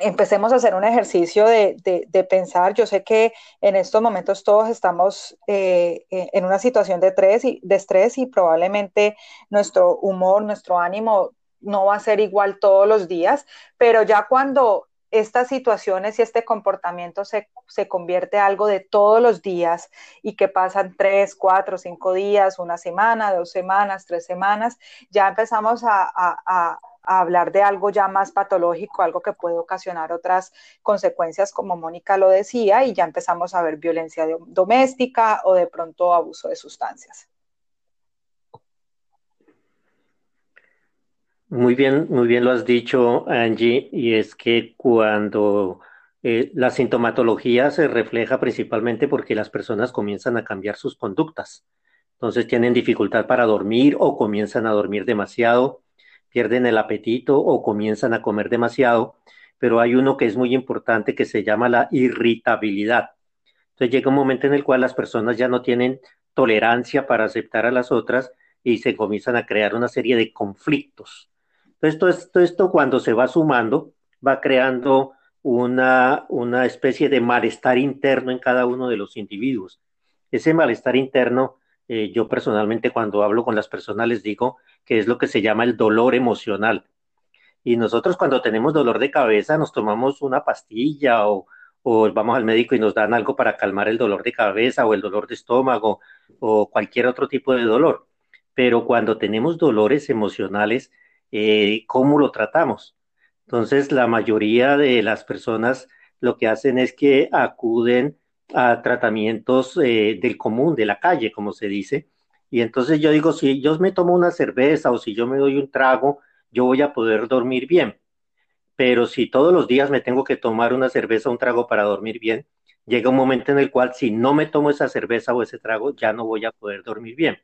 empecemos a hacer un ejercicio de, pensar. Yo sé que en estos momentos todos estamos eh, eh, en una situación de estrés, y, de estrés y probablemente nuestro humor, nuestro ánimo no va a ser igual todos los días, pero ya cuando estas situaciones y este comportamiento se, convierte en algo de todos los días y que pasan tres, cuatro, cinco días, una semana, dos semanas, tres semanas, ya empezamos a a hablar de algo ya más patológico, algo que puede ocasionar otras consecuencias, como Mónica lo decía, y ya empezamos a ver violencia doméstica o de pronto abuso de sustancias. Muy bien, muy bien lo has dicho, Angie, y es que cuando eh, la sintomatología se refleja principalmente porque las personas comienzan a cambiar sus conductas. Entonces tienen dificultad para dormir o comienzan a dormir demasiado, pierden el apetito o comienzan a comer demasiado, pero hay uno que es muy importante que se llama la irritabilidad. Entonces llega un momento en el cual las personas ya no tienen tolerancia para aceptar a las otras y se comienzan a crear una serie de conflictos. Todo esto, esto cuando se va sumando va creando una, una especie de malestar interno en cada uno de los individuos. Ese malestar interno eh, yo personalmente cuando hablo con las personas les digo que es lo que se llama el dolor emocional. Y nosotros cuando tenemos dolor de cabeza nos tomamos una pastilla o, vamos al médico y nos dan algo para calmar el dolor de cabeza o el dolor de estómago o cualquier otro tipo de dolor. Pero cuando tenemos dolores emocionales, eh, ¿cómo lo tratamos? Entonces, la mayoría de las personas lo que hacen es que acuden a tratamientos eh, del común, de la calle, como se dice. Y entonces yo digo, si yo me tomo una cerveza o si yo me doy un trago, yo voy a poder dormir bien. Pero si todos los días me tengo que tomar una cerveza o un trago para dormir bien, llega un momento en el cual si no me tomo esa cerveza o ese trago, ya no voy a poder dormir bien.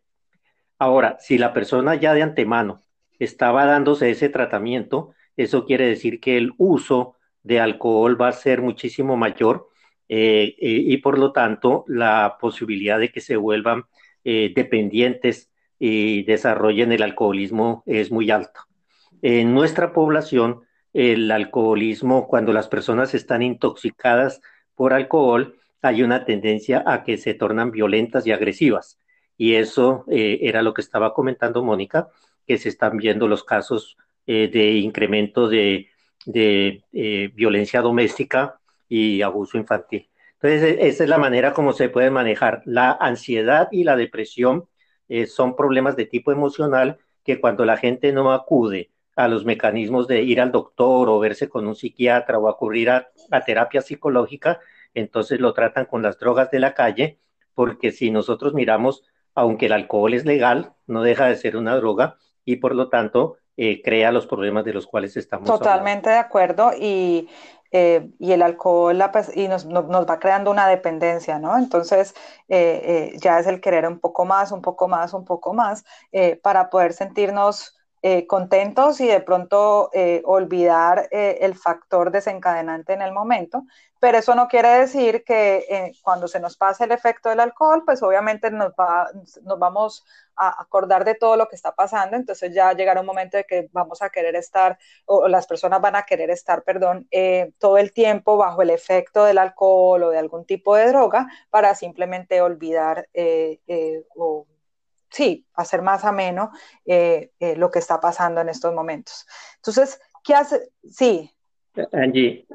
Ahora, si la persona ya de antemano estaba dándose ese tratamiento, eso quiere decir que el uso de alcohol va a ser muchísimo mayor eh, eh, y por lo tanto la posibilidad de que se vuelvan eh, dependientes y desarrollen el alcoholismo es muy alta. En nuestra población, el alcoholismo, cuando las personas están intoxicadas por alcohol, hay una tendencia a que se tornan violentas y agresivas. Y eso era lo que estaba comentando Mónica, que se están viendo los casos de incremento de, de violencia doméstica y abuso infantil. Entonces, e, esa es la manera como se puede manejar. La ansiedad y la depresión eh, son problemas de tipo emocional que cuando la gente no acude a los mecanismos de ir al doctor o verse con un psiquiatra o acudir a, a terapia psicológica, entonces lo tratan con las drogas de la calle, porque si nosotros miramos, aunque el alcohol es legal, no deja de ser una droga y por lo tanto eh, crea los problemas de los cuales estamos Totalmente de acuerdo y, eh, y el alcohol y nos, nos, va creando una dependencia, ¿no? Entonces eh, ya es el querer un poco más, un poco más, un poco más para poder sentirnos contentos y de pronto olvidar el factor desencadenante en el momento pero eso no quiere decir que eh, cuando se nos pase el efecto del alcohol, pues obviamente nos, va, nos vamos a acordar de todo lo que está pasando, entonces ya llegará un momento de que vamos a querer estar, o, las personas van a querer estar, perdón, eh, todo el tiempo bajo el efecto del alcohol o de algún tipo de droga para simplemente olvidar eh, o sí, hacer más ameno lo que está pasando en estos momentos. Entonces, ¿qué hace? Sí. Angie,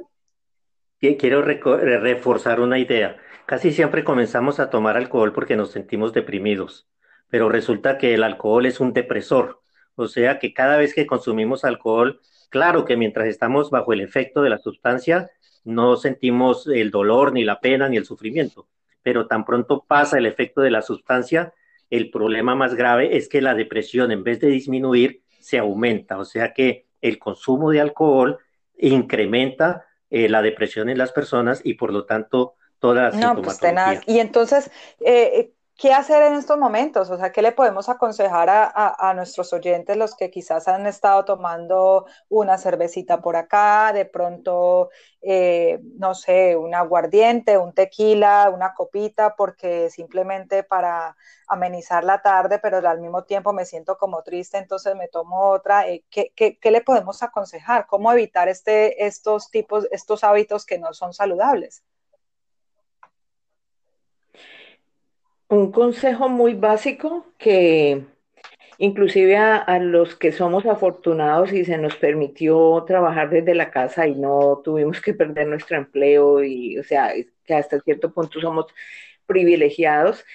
quiero reforzar una idea. Casi siempre comenzamos a tomar alcohol porque nos sentimos deprimidos, pero resulta que el alcohol es un depresor. O sea que cada vez que consumimos alcohol, claro que mientras estamos bajo el efecto de la sustancia, no sentimos el dolor, ni la pena, ni el sufrimiento. Pero tan pronto pasa el efecto de la sustancia, el problema más grave es que la depresión, en vez de disminuir, se aumenta. O sea que el consumo de alcohol incrementa eh, la depresión en las personas y por lo tanto toda la no, pues Y entonces, eh, ¿Qué hacer en estos momentos? O sea, ¿qué le podemos aconsejar a, nuestros oyentes, los que quizás han estado tomando una cervecita por acá, de pronto, eh, no sé, un aguardiente, un tequila, una copita, porque simplemente para amenizar la tarde, pero al mismo tiempo me siento como triste, entonces me tomo otra. Eh, ¿qué, qué, le podemos aconsejar? ¿Cómo evitar este, estos tipos, estos hábitos que no son saludables? Un consejo muy básico que inclusive a, los que somos afortunados y se nos permitió trabajar desde la casa y no tuvimos que perder nuestro empleo y o sea, que hasta cierto punto somos privilegiados.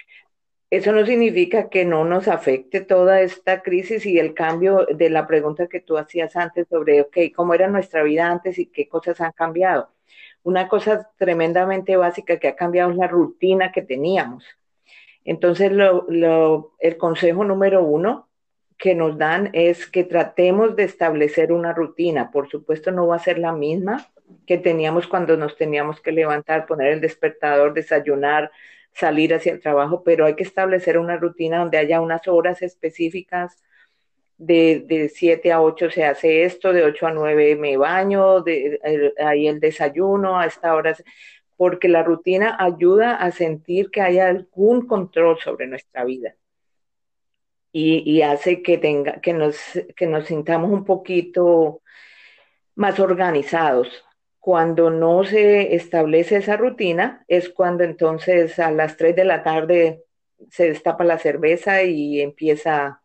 Eso no significa que no nos afecte toda esta crisis y el cambio de la pregunta que tú hacías antes sobre, ok, ¿cómo era nuestra vida antes y qué cosas han cambiado? Una cosa tremendamente básica que ha cambiado es la rutina que teníamos entonces, el consejo número uno que nos dan es que tratemos de establecer una rutina. Por supuesto, no va a ser la misma que teníamos cuando nos teníamos que levantar, poner el despertador, desayunar, salir hacia el trabajo, pero hay que establecer una rutina donde haya unas horas específicas. De, de 7 a 8 se hace esto, de 8 a 9 me baño, de, ahí el desayuno, a esta hora porque la rutina ayuda a sentir que hay algún control sobre nuestra vida y, hace que, tenga, que, nos, que nos sintamos un poquito más organizados. Cuando no se establece esa rutina es cuando entonces a las 3 de la tarde se destapa la cerveza y empieza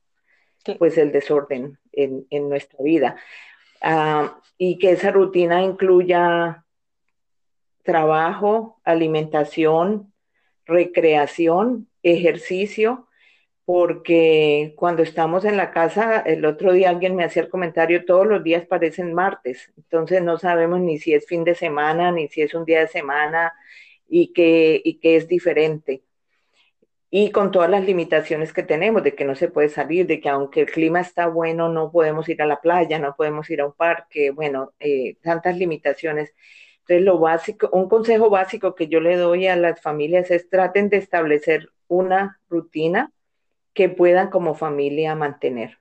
pues el desorden en, nuestra vida. Ah, y que esa rutina incluya trabajo, alimentación, recreación, ejercicio, porque cuando estamos en la casa, el otro día alguien me hacía el comentario, todos los días parecen martes, entonces no sabemos ni si es fin de semana, ni si es un día de semana y que, y que es diferente. Y con todas las limitaciones que tenemos, de que no se puede salir, de que aunque el clima está bueno, no podemos ir a la playa, no podemos ir a un parque, bueno, eh, tantas limitaciones. Entonces, lo básico, un consejo básico que yo le doy a las familias es traten de establecer una rutina que puedan como familia mantener.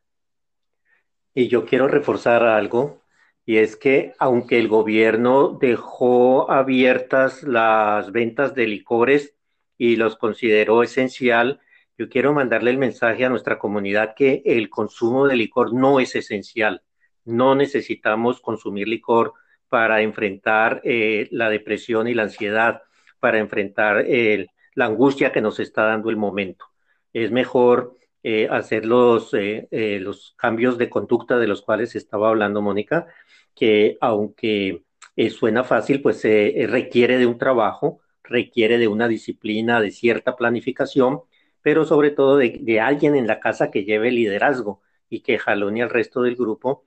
Y yo quiero reforzar algo, y es que aunque el gobierno dejó abiertas las ventas de licores y los consideró esencial, yo quiero mandarle el mensaje a nuestra comunidad que el consumo de licor no es esencial. No necesitamos consumir licor para enfrentar eh, la depresión y la ansiedad, para enfrentar la angustia que nos está dando el momento. Es mejor eh, hacer los, eh, los cambios de conducta de los cuales estaba hablando Mónica, que aunque suena fácil, pues requiere de un trabajo, requiere de una disciplina, de cierta planificación, pero sobre todo de, de alguien en la casa que lleve liderazgo y que jalone al resto del grupo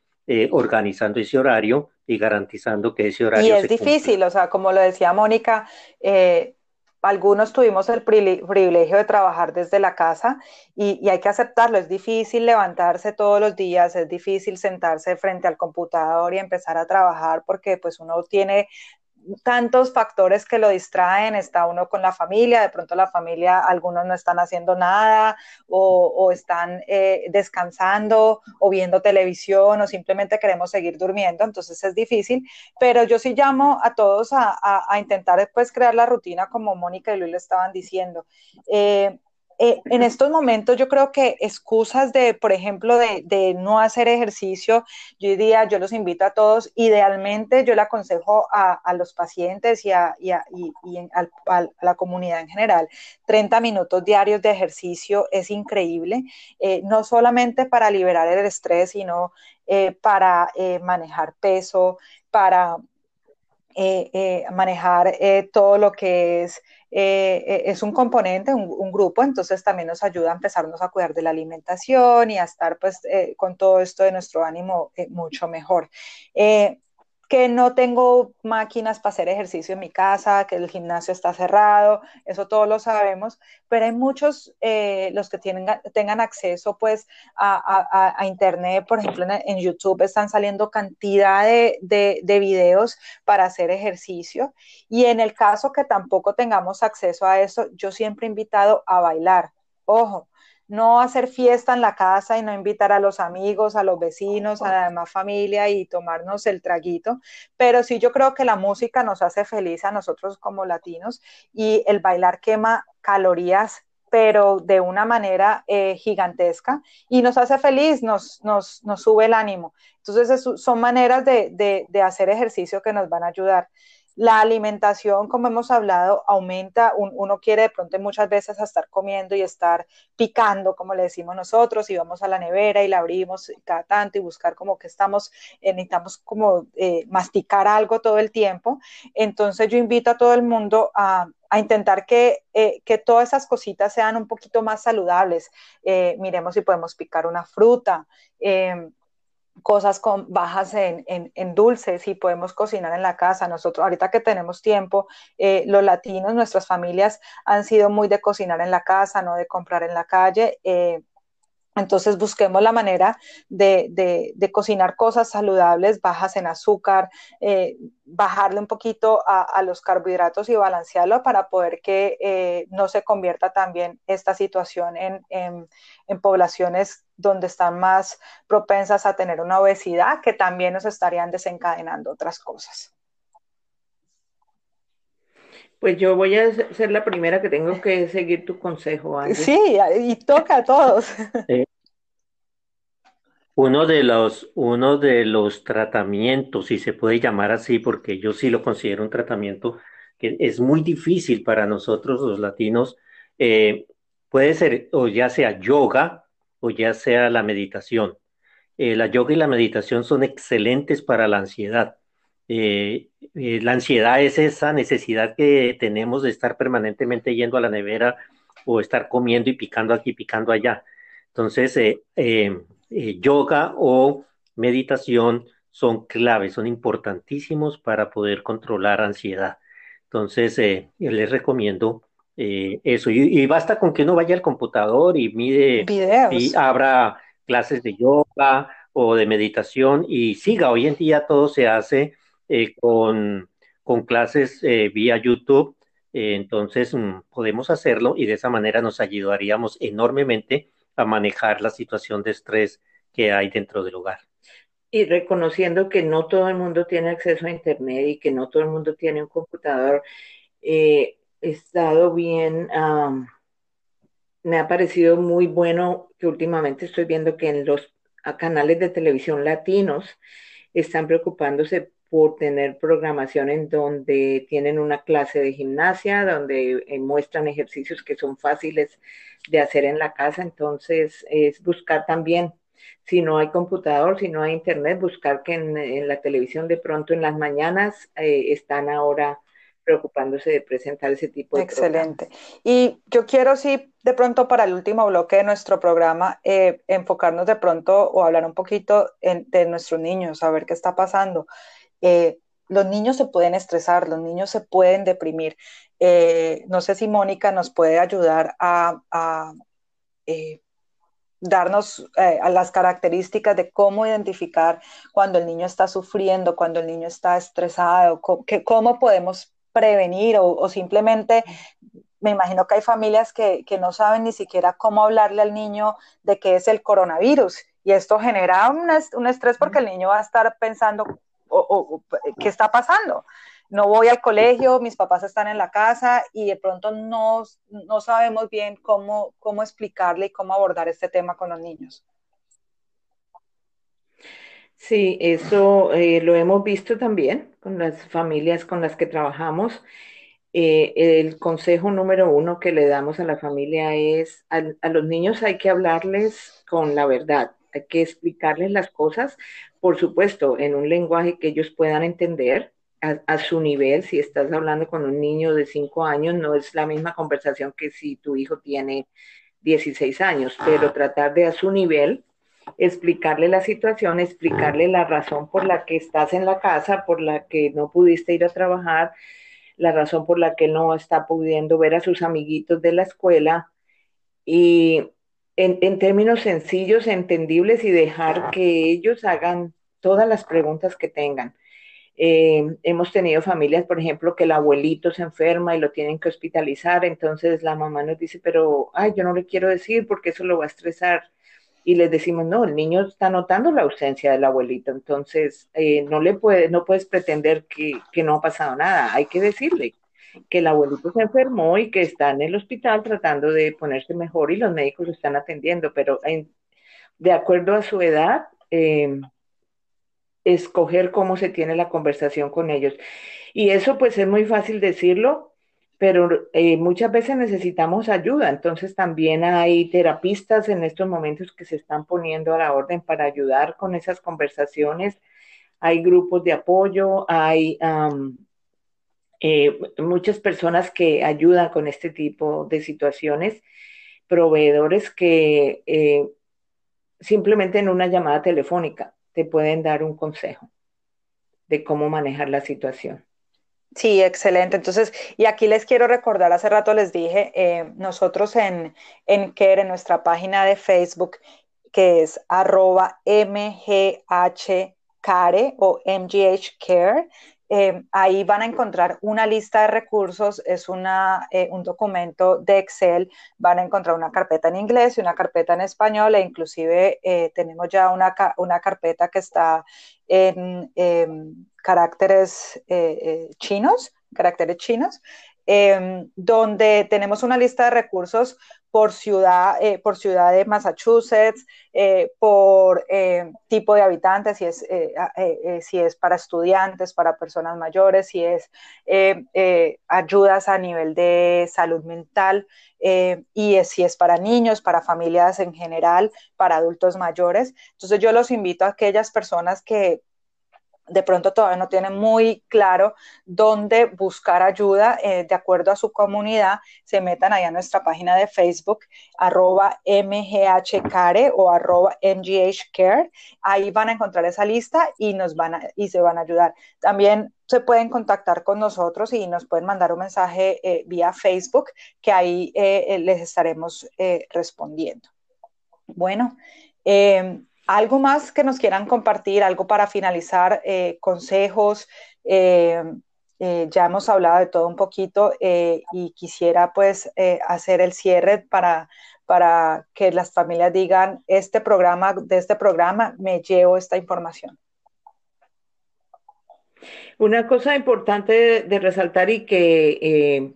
organizando ese horario y garantizando que ese horario. Y es difícil, o sea, como lo decía Mónica, eh, algunos tuvimos el privilegio de trabajar desde la casa y, y, hay que aceptarlo. Es difícil levantarse todos los días, es difícil sentarse frente al computador y empezar a trabajar porque pues uno tiene tantos factores que lo distraen, está uno con la familia, de pronto la familia, algunos no están haciendo nada o, están eh, descansando o viendo televisión o simplemente queremos seguir durmiendo, entonces es difícil, pero yo sí llamo a todos a, intentar después crear la rutina como Mónica y Luis le estaban diciendo. Eh, eh, en estos momentos yo creo que excusas de, por ejemplo, de, no hacer ejercicio, yo diría, yo los invito a todos, idealmente yo le aconsejo a, los pacientes y, a, la comunidad en general, 30 minutos diarios de ejercicio es increíble, eh, no solamente para liberar el estrés, sino eh, para manejar peso, para manejar todo lo que es eh, eh, es un componente, un, grupo, entonces también nos ayuda a empezarnos a cuidar de la alimentación y a estar pues eh, con todo esto de nuestro ánimo mucho mejor que no tengo máquinas para hacer ejercicio en mi casa, que el gimnasio está cerrado, eso todos lo sabemos, pero hay muchos, eh, los que tienen, tengan acceso pues a, internet, por ejemplo en, YouTube están saliendo cantidad de, de, videos para hacer ejercicio y en el caso que tampoco tengamos acceso a eso, yo siempre he invitado a bailar. Ojo, no hacer fiesta en la casa y no invitar a los amigos, a los vecinos, a la demás familia y tomarnos el traguito, pero sí yo creo que la música nos hace feliz a nosotros como latinos y el bailar quema calorías pero de una manera eh, gigantesca y nos hace feliz, nos, nos, nos sube el ánimo. Entonces, son maneras de, de, de hacer ejercicio que nos van a ayudar. La alimentación, como hemos hablado, aumenta, uno quiere de pronto muchas veces estar comiendo y estar picando, como le decimos nosotros, y vamos a la nevera y la abrimos cada tanto y buscar como que estamos, eh, necesitamos como eh, masticar algo todo el tiempo. Entonces yo invito a todo el mundo a, intentar eh, que, todas esas cositas sean un poquito más saludables. miremos si podemos picar una fruta, cosas con, bajas en, en, dulces y podemos cocinar en la casa. Nosotros, ahorita que tenemos tiempo, eh, los latinos, nuestras familias han sido muy de cocinar en la casa, no de comprar en la calle. Eh, entonces busquemos la manera de, cocinar cosas saludables, bajas en azúcar, eh, bajarle un poquito a, los carbohidratos y balancearlo para poder que eh, no se convierta también esta situación en, poblaciones donde están más propensas a tener una obesidad, que también nos estarían desencadenando otras cosas. Pues yo voy a ser la primera que tengo que seguir tu consejo. Sí, y toca a todos. Uno de los, uno de los tratamientos, si se puede llamar así, porque yo sí lo considero un tratamiento que es muy difícil para nosotros los latinos, eh, puede ser o ya sea yoga o ya sea la meditación. Eh, la yoga y la meditación son excelentes para la ansiedad. Eh, la ansiedad es esa necesidad que tenemos de estar permanentemente yendo a la nevera o estar comiendo y picando aquí, picando allá. Entonces, eh, yoga o meditación son claves, son importantísimos para poder controlar ansiedad. Entonces, eh, les recomiendo eh, eso. Y, basta con que uno vaya al computador y mide y abra clases de yoga o de meditación y siga. Hoy en día todo se hace con, con, clases vía YouTube. entonces, mm, podemos hacerlo y de esa manera nos ayudaríamos enormemente a manejar la situación de estrés que hay dentro del hogar. Y reconociendo que no todo el mundo tiene acceso a Internet y que no todo el mundo tiene un computador, eh, he estado bien, me ha parecido muy bueno que últimamente estoy viendo que en los canales de televisión latinos están preocupándose por tener programación en donde tienen una clase de gimnasia, donde eh, muestran ejercicios que son fáciles de hacer en la casa. Entonces, es buscar también, si no hay computador, si no hay internet, buscar que en, la televisión de pronto en las mañanas eh, están ahora preocupándose de presentar ese tipo de Excelente. Y yo quiero, sí, de pronto para el último bloque de nuestro programa, eh, enfocarnos de pronto o hablar un poquito de nuestros niños, a ver qué está pasando. Eh, los niños se pueden estresar, los niños se pueden deprimir. Eh, no sé si Mónica nos puede ayudar a, eh, darnos a las características de cómo identificar cuando el niño está sufriendo, cuando el niño está estresado, cómo, podemos prevenir o, simplemente me imagino que hay familias que, no saben ni siquiera cómo hablarle al niño de qué es el coronavirus y esto genera un estrés porque el niño va a estar pensando o, qué está pasando. No voy al colegio, mis papás están en la casa y de pronto no, no sabemos bien cómo, cómo explicarle y cómo abordar este tema con los niños. Sí, eso eh, lo hemos visto también con las familias con las que trabajamos. Eh, el consejo número uno que le damos a la familia es a, a, los niños hay que hablarles con la verdad, hay que explicarles las cosas por supuesto, en un lenguaje que ellos puedan entender a, su nivel. Si estás hablando con un niño de 5 años, no es la misma conversación que si tu hijo tiene 16 años, pero tratar de a su nivel explicarle la situación, explicarle la razón por la que estás en la casa, por la que no pudiste ir a trabajar, la razón por la que no está pudiendo ver a sus amiguitos de la escuela y en, términos sencillos, entendibles y dejar que ellos hagan todas las preguntas que tengan. Eh, hemos tenido familias, por ejemplo, que el abuelito se enferma y lo tienen que hospitalizar, entonces la mamá nos dice, pero, ay, yo no le quiero decir porque eso lo va a estresar. Y les decimos, no, el niño está notando la ausencia del abuelito, entonces eh, no le puede, no puedes pretender que, que no ha pasado nada, hay que decirle que el abuelito se enfermó y que está en el hospital tratando de ponerse mejor y los médicos lo están atendiendo, pero de acuerdo a su edad, eh, escoger cómo se tiene la conversación con ellos. Y eso pues es muy fácil decirlo, pero eh, muchas veces necesitamos ayuda. Entonces también hay terapistas en estos momentos que se están poniendo a la orden para ayudar con esas conversaciones. Hay grupos de apoyo, hay eh, muchas personas que ayudan con este tipo de situaciones, proveedores que eh, simplemente en una llamada telefónica te pueden dar un consejo de cómo manejar la situación. Sí, excelente. Entonces, y aquí les quiero recordar, hace rato les dije, eh, nosotros en, en CARE, en nuestra página de Facebook, que es arroba mghcare o mghcare, eh, ahí van a encontrar una lista de recursos, es eh, un documento de Excel, van a encontrar una carpeta en inglés y una carpeta en español e inclusive eh, tenemos ya una, una, carpeta que está en caracteres chinos, caracteres chinos, em, donde tenemos una lista de recursos por ciudad, eh, por ciudad de Massachusetts, eh, por eh, tipo de habitantes, si es, si es para estudiantes, para personas mayores, si es ayudas a nivel de salud mental y si es para niños, para familias en general, para adultos mayores. Entonces yo los invito a aquellas personas que de pronto todavía no tienen muy claro dónde buscar ayuda eh, de acuerdo a su comunidad, se metan ahí a nuestra página de Facebook, arroba mghcare o arroba mghcare. Ahí van a encontrar esa lista y, nos van a, y se van a ayudar. También se pueden contactar con nosotros y nos pueden mandar un mensaje eh, vía Facebook que ahí eh, les estaremos respondiendo. Bueno, ¿Algo más que nos quieran compartir? ¿Algo para finalizar? Eh, ¿Consejos? Eh, eh, ya hemos hablado de todo un poquito y quisiera pues hacer el cierre para, para que las familias digan, este programa, de este programa me llevo esta información. Una cosa importante de resaltar y que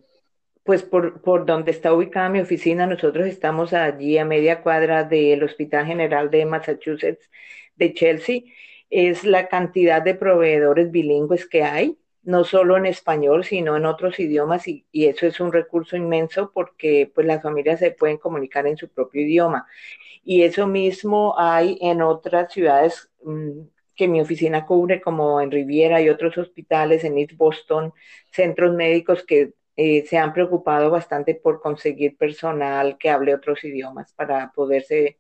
pues por, por, donde está ubicada mi oficina, nosotros estamos allí a media cuadra del Hospital General de Massachusetts de Chelsea, es la cantidad de proveedores bilingües que hay, no solo en español, sino en otros idiomas, y, y eso es un recurso inmenso porque pues las familias se pueden comunicar en su propio idioma. Y eso mismo hay en otras ciudades mm, que mi oficina cubre, como en Riviera y otros hospitales, en East Boston, centros médicos que eh, se han preocupado bastante por conseguir personal que hable otros idiomas para poderse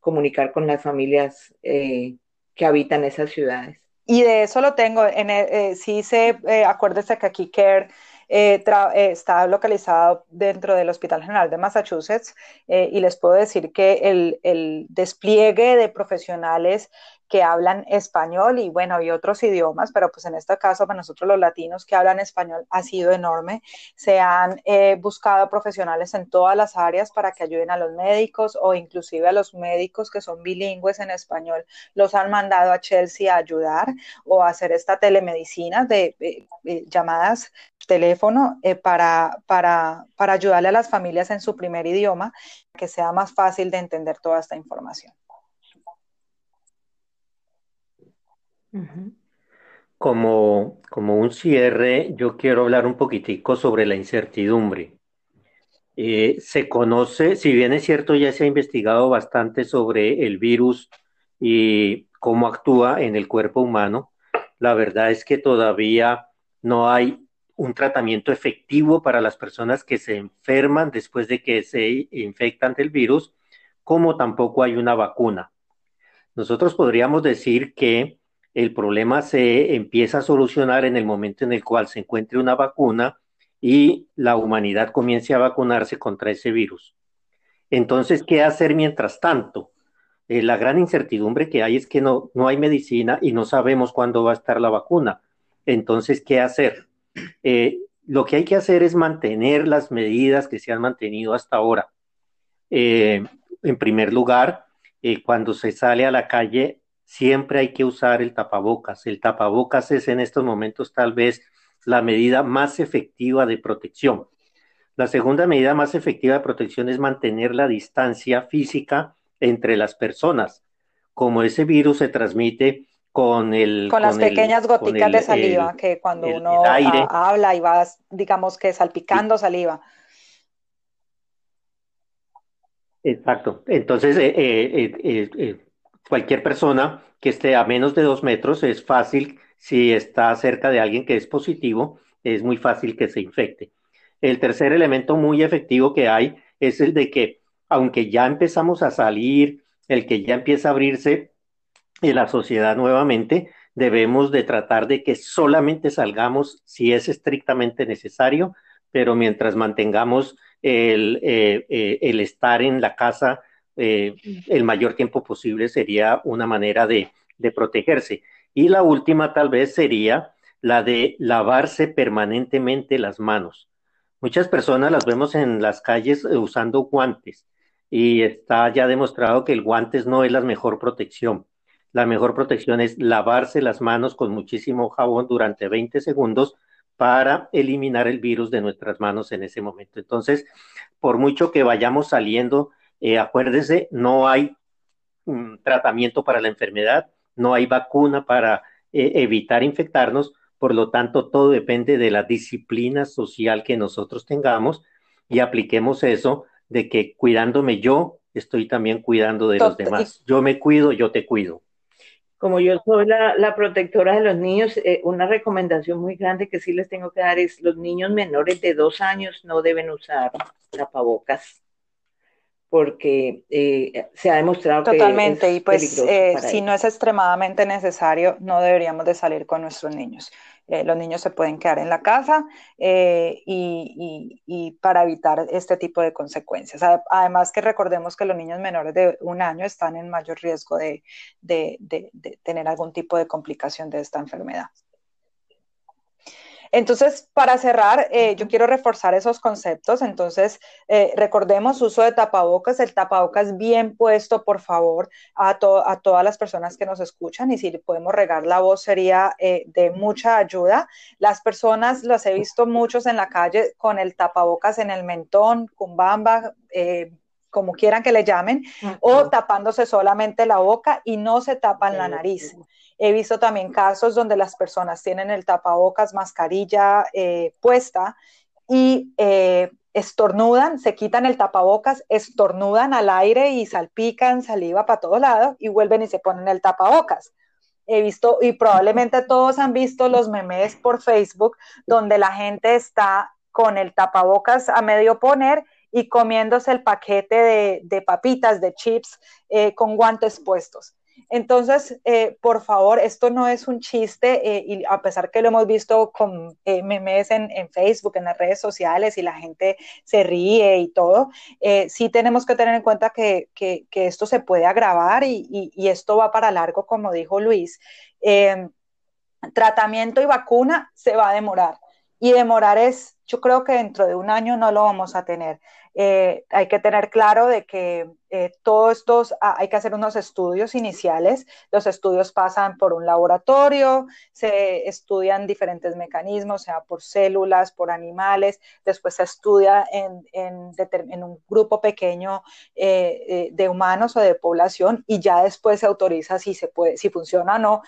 comunicar con las familias eh, que habitan esas ciudades. Y de eso lo tengo, en eh, sí se, acuérdese que aquí CARE está localizado dentro del Hospital General de Massachusetts y les puedo decir que el, el despliegue de profesionales que hablan español y bueno, y otros idiomas, pero pues en este caso para nosotros los latinos que hablan español ha sido enorme. Se han eh, buscado profesionales en todas las áreas para que ayuden a los médicos o inclusive a los médicos que son bilingües en español, los han mandado a Chelsea a ayudar o a hacer esta telemedicina de llamadas teléfono eh, para, para, para ayudarle a las familias en su primer idioma, que sea más fácil de entender toda esta información. Como, como un cierre, yo quiero hablar un poquitico sobre la incertidumbre. Eh, se conoce, si bien es cierto, ya se ha investigado bastante sobre el virus y cómo actúa en el cuerpo humano, la verdad es que todavía no hay un tratamiento efectivo para las personas que se enferman después de que se infectan del virus, como tampoco hay una vacuna. Nosotros podríamos decir que el problema se empieza a solucionar en el momento en el cual se encuentre una vacuna y la humanidad comience a vacunarse contra ese virus. Entonces, ¿qué hacer mientras tanto? Eh, la gran incertidumbre que hay es que no, no hay medicina y no sabemos cuándo va a estar la vacuna. Entonces, ¿qué hacer? Eh, lo que hay que hacer es mantener las medidas que se han mantenido hasta ahora. Eh, en primer lugar, cuando se sale a la calle, siempre hay que usar el tapabocas. El tapabocas es en estos momentos tal vez la medida más efectiva de protección. La segunda medida más efectiva de protección es mantener la distancia física entre las personas. Como ese virus se transmite con el... Con, las pequeñas goticas de saliva, que cuando uno habla y va, digamos que salpicando saliva. Exacto. Entonces, eh, eh, eh, cualquier persona que esté a menos de dos metros es fácil, si está cerca de alguien que es positivo, es muy fácil que se infecte. El tercer elemento muy efectivo que hay es el de que, aunque ya empezamos a salir, el que ya empieza a abrirse en la sociedad nuevamente, debemos de tratar de que solamente salgamos si es estrictamente necesario, pero mientras mantengamos el, eh, eh, el estar en la casa eh, el mayor tiempo posible sería una manera de, de protegerse. Y la última tal vez sería la de lavarse permanentemente las manos. Muchas personas las vemos en las calles usando guantes y está ya demostrado que el guantes no es la mejor protección. La mejor protección es lavarse las manos con muchísimo jabón durante 20 segundos para eliminar el virus de nuestras manos en ese momento. Entonces, por mucho que vayamos saliendo, eh, acuérdese, no hay tratamiento para la enfermedad, no hay vacuna para eh, evitar infectarnos, por lo tanto, todo depende de la disciplina social que nosotros tengamos y apliquemos eso de que cuidándome yo, estoy también cuidando de los demás. Yo me cuido, yo te cuido. Como yo soy la, protectora de los niños, eh, una recomendación muy grande que sí les tengo que dar es los niños menores de dos años no deben usar tapabocas porque eh, se ha demostrado Totalmente, que es y pues eh, si no es extremadamente necesario, no deberíamos de salir con nuestros niños. Eh, los niños se pueden quedar en la casa y, y, para evitar este tipo de consecuencias. Además que recordemos que los niños menores de un año están en mayor riesgo de, de, de, de tener algún tipo de complicación de esta enfermedad. Entonces, para cerrar, eh, yo quiero reforzar esos conceptos. Entonces, eh, recordemos uso de tapabocas, el tapabocas bien puesto, por favor, a, a, todas las personas que nos escuchan y si podemos regar la voz sería eh, de mucha ayuda. Las personas, las he visto muchos en la calle con el tapabocas en el mentón, cumbamba, como quieran que le llamen, o tapándose solamente la boca y no se tapan la nariz. He visto también casos donde las personas tienen el tapabocas, mascarilla eh, puesta y eh, estornudan, se quitan el tapabocas, estornudan al aire y salpican saliva para todos lados y vuelven y se ponen el tapabocas. He visto, y probablemente todos han visto los memes por Facebook, donde la gente está con el tapabocas a medio poner y comiéndose el paquete de, papitas, de chips, eh, con guantes puestos. Entonces, eh, por favor, esto no es un chiste eh, y a pesar que lo hemos visto con eh, memes en, Facebook, en las redes sociales y la gente se ríe y todo, sí tenemos que tener en cuenta que, esto se puede agravar y, y, esto va para largo, como dijo Luis. tratamiento y vacuna se va a demorar y demorar es, yo creo que dentro de un año no lo vamos a tener. Eh, hay que tener claro de que eh, todos estos, ah, hay que hacer unos estudios iniciales. Los estudios pasan por un laboratorio, se estudian diferentes mecanismos, sea por células, por animales, después se estudia en, en, un grupo pequeño eh, de humanos o de población y ya después se autoriza si, se puede, si funciona o no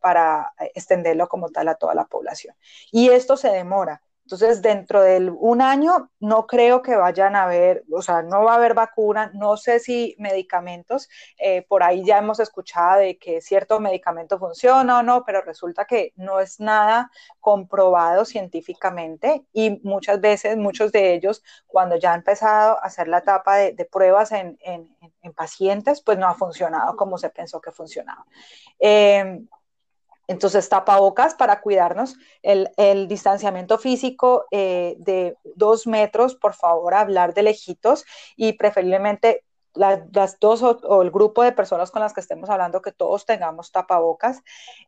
para extenderlo como tal a toda la población. Y esto se demora. Entonces, dentro de un año no creo que vayan a haber, o sea, no va a haber vacuna, no sé si medicamentos, eh, por ahí ya hemos escuchado de que cierto medicamento funciona o no, pero resulta que no es nada comprobado científicamente y muchas veces, muchos de ellos, cuando ya han empezado a hacer la etapa de, pruebas en, pacientes, pues no ha funcionado como se pensó que funcionaba. Eh, entonces, tapabocas para cuidarnos, el, distanciamiento físico eh, de dos metros, por favor, hablar de lejitos y preferiblemente las dos o, el grupo de personas con las que estemos hablando, que todos tengamos tapabocas.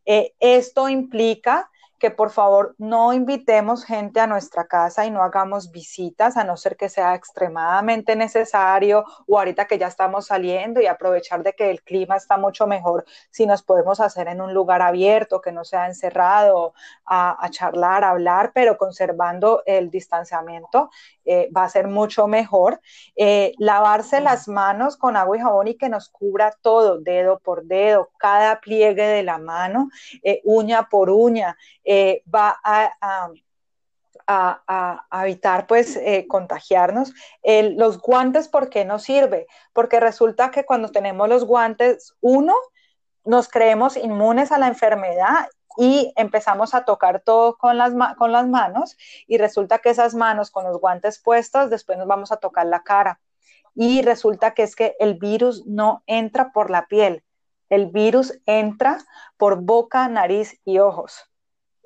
Eh, esto implica que por favor no invitemos gente a nuestra casa y no hagamos visitas, a no ser que sea extremadamente necesario o ahorita que ya estamos saliendo y aprovechar de que el clima está mucho mejor si nos podemos hacer en un lugar abierto, que no sea encerrado, a, charlar, a hablar, pero conservando el distanciamiento, eh, va a ser mucho mejor. Eh, lavarse las manos con agua y jabón y que nos cubra todo, dedo por dedo, cada pliegue de la mano, eh, uña por uña, va a, evitar pues contagiarnos. los guantes, ¿por qué no sirve? Porque resulta que cuando tenemos los guantes, uno, nos creemos inmunes a la enfermedad y empezamos a tocar todo con las, con las manos y resulta que esas manos con los guantes puestos, después nos vamos a tocar la cara. Y resulta que es que el virus no entra por la piel, el virus entra por boca, nariz y ojos.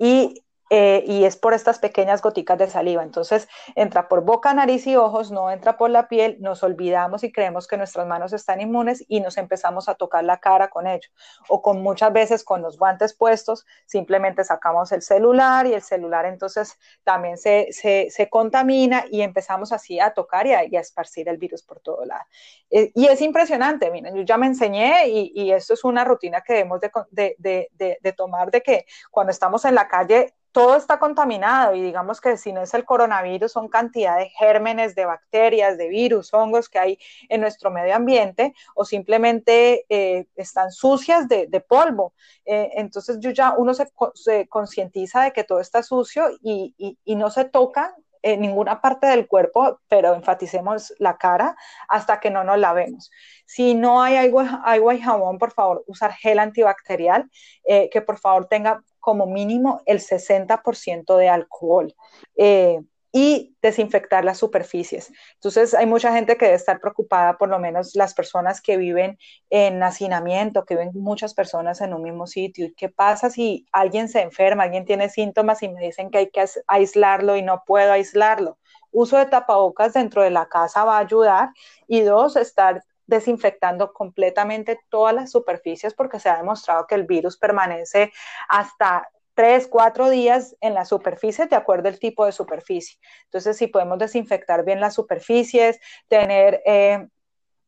Y eh, y es por estas pequeñas goticas de saliva. Entonces entra por boca, nariz y ojos, no entra por la piel, nos olvidamos y creemos que nuestras manos están inmunes y nos empezamos a tocar la cara con ello. O con muchas veces con los guantes puestos, simplemente sacamos el celular y el celular entonces también se, se, contamina y empezamos así a tocar y a, esparcir el virus por todo lado. Eh, y es impresionante, miren, yo ya me enseñé y, y esto es una rutina que debemos de, de, de, de tomar de que cuando estamos en la calle todo está contaminado y digamos que si no es el coronavirus, son cantidad de gérmenes, de bacterias, de virus, hongos que hay en nuestro medio ambiente o simplemente eh, están sucias de, polvo. Eh, entonces yo ya uno se, concientiza de que todo está sucio y, y no se toca en ninguna parte del cuerpo, pero enfaticemos la cara hasta que no nos lavemos. Si no hay agua, agua y jabón, por favor, usar gel antibacterial, eh, que por favor tenga como mínimo el 60% de alcohol. Eh, y desinfectar las superficies. Entonces, hay mucha gente que debe estar preocupada, por lo menos las personas que viven en hacinamiento, que viven muchas personas en un mismo sitio. ¿Qué pasa si alguien se enferma, alguien tiene síntomas y me dicen que hay que aislarlo y no puedo aislarlo? Uso de tapabocas dentro de la casa va a ayudar. Y dos, estar desinfectando completamente todas las superficies porque se ha demostrado que el virus permanece hasta tres, cuatro días en la superficie de acuerdo al tipo de superficie. Entonces, si podemos desinfectar bien las superficies, tener eh,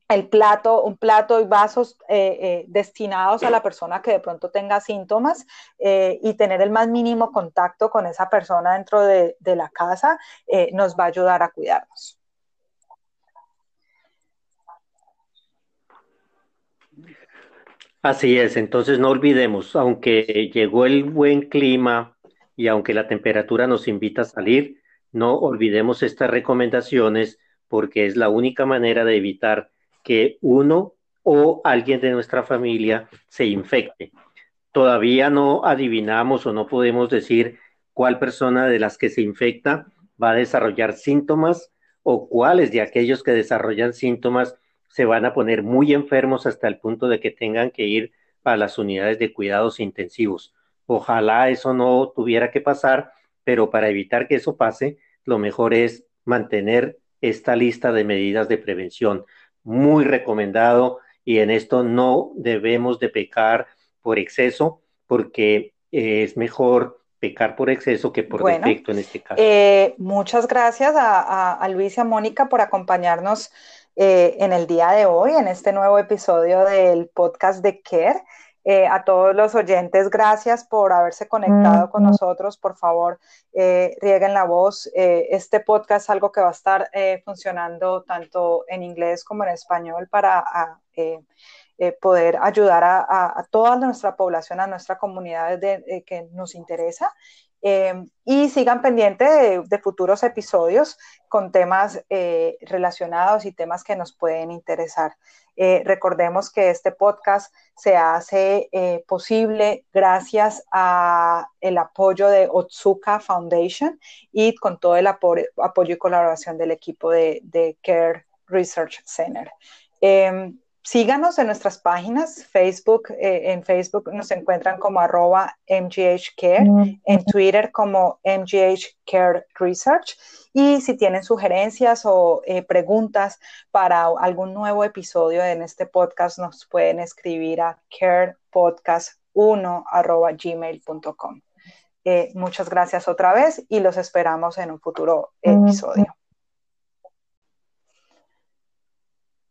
el plato, un plato y vasos eh, eh, destinados a la persona que de pronto tenga síntomas y tener el más mínimo contacto con esa persona dentro de la casa, nos va a ayudar a cuidarnos. Así es, entonces no olvidemos, aunque llegó el buen clima y aunque la temperatura nos invita a salir, no olvidemos estas recomendaciones porque es la única manera de evitar que uno o alguien de nuestra familia se infecte. Todavía no adivinamos o no podemos decir cuál persona de las que se infecta va a desarrollar síntomas o cuáles de aquellos que desarrollan síntomas se van a poner muy enfermos hasta el punto de que tengan que ir a las unidades de cuidados intensivos. Ojalá eso no tuviera que pasar, pero para evitar que eso pase, lo mejor es mantener esta lista de medidas de prevención. Muy recomendado y en esto no debemos de pecar por exceso porque es mejor pecar por exceso que por defecto en este caso. Eh, muchas gracias a, a Luis y a Mónica por acompañarnos eh, en el día de hoy, en este nuevo episodio del podcast de Care. Eh, a todos los oyentes, gracias por haberse conectado con nosotros. Por favor, eh, rieguen la voz. este podcast es algo que va a estar funcionando tanto en inglés como en español para poder ayudar a, toda nuestra población, a nuestra comunidad que nos interesa. Em, y sigan pendientes de, futuros episodios con temas eh, relacionados y temas que nos pueden interesar. Eh, recordemos que este podcast se hace eh, posible gracias a el apoyo de Otsuka Foundation y con todo el apoyo, y colaboración del equipo de, de Care Research Center. Síganos en nuestras páginas, Facebook, eh, en Facebook nos encuentran como arroba MGHcare, en Twitter como MGH Research. Y si tienen sugerencias o eh, preguntas para algún nuevo episodio en este podcast, nos pueden escribir a carepodcast1 gmail.com. Eh, muchas gracias otra vez y los esperamos en un futuro episodio.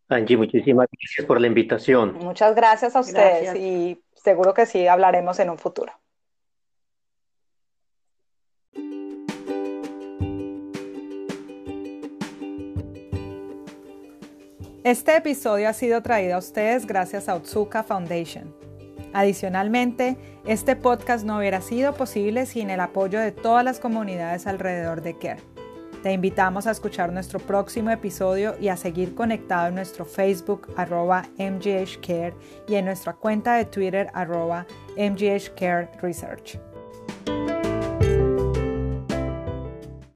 Angie, muchísimas gracias por la invitación. Muchas gracias a ustedes y seguro que sí hablaremos en un futuro. Este episodio ha sido traído a ustedes gracias a Otsuka Foundation. Adicionalmente, este podcast no hubiera sido posible sin el apoyo de todas las comunidades alrededor de CARE. Te invitamos a escuchar nuestro próximo episodio y a seguir conectado en nuestro Facebook arroba MGHCare y en nuestra cuenta de Twitter arroba MGHCare Research.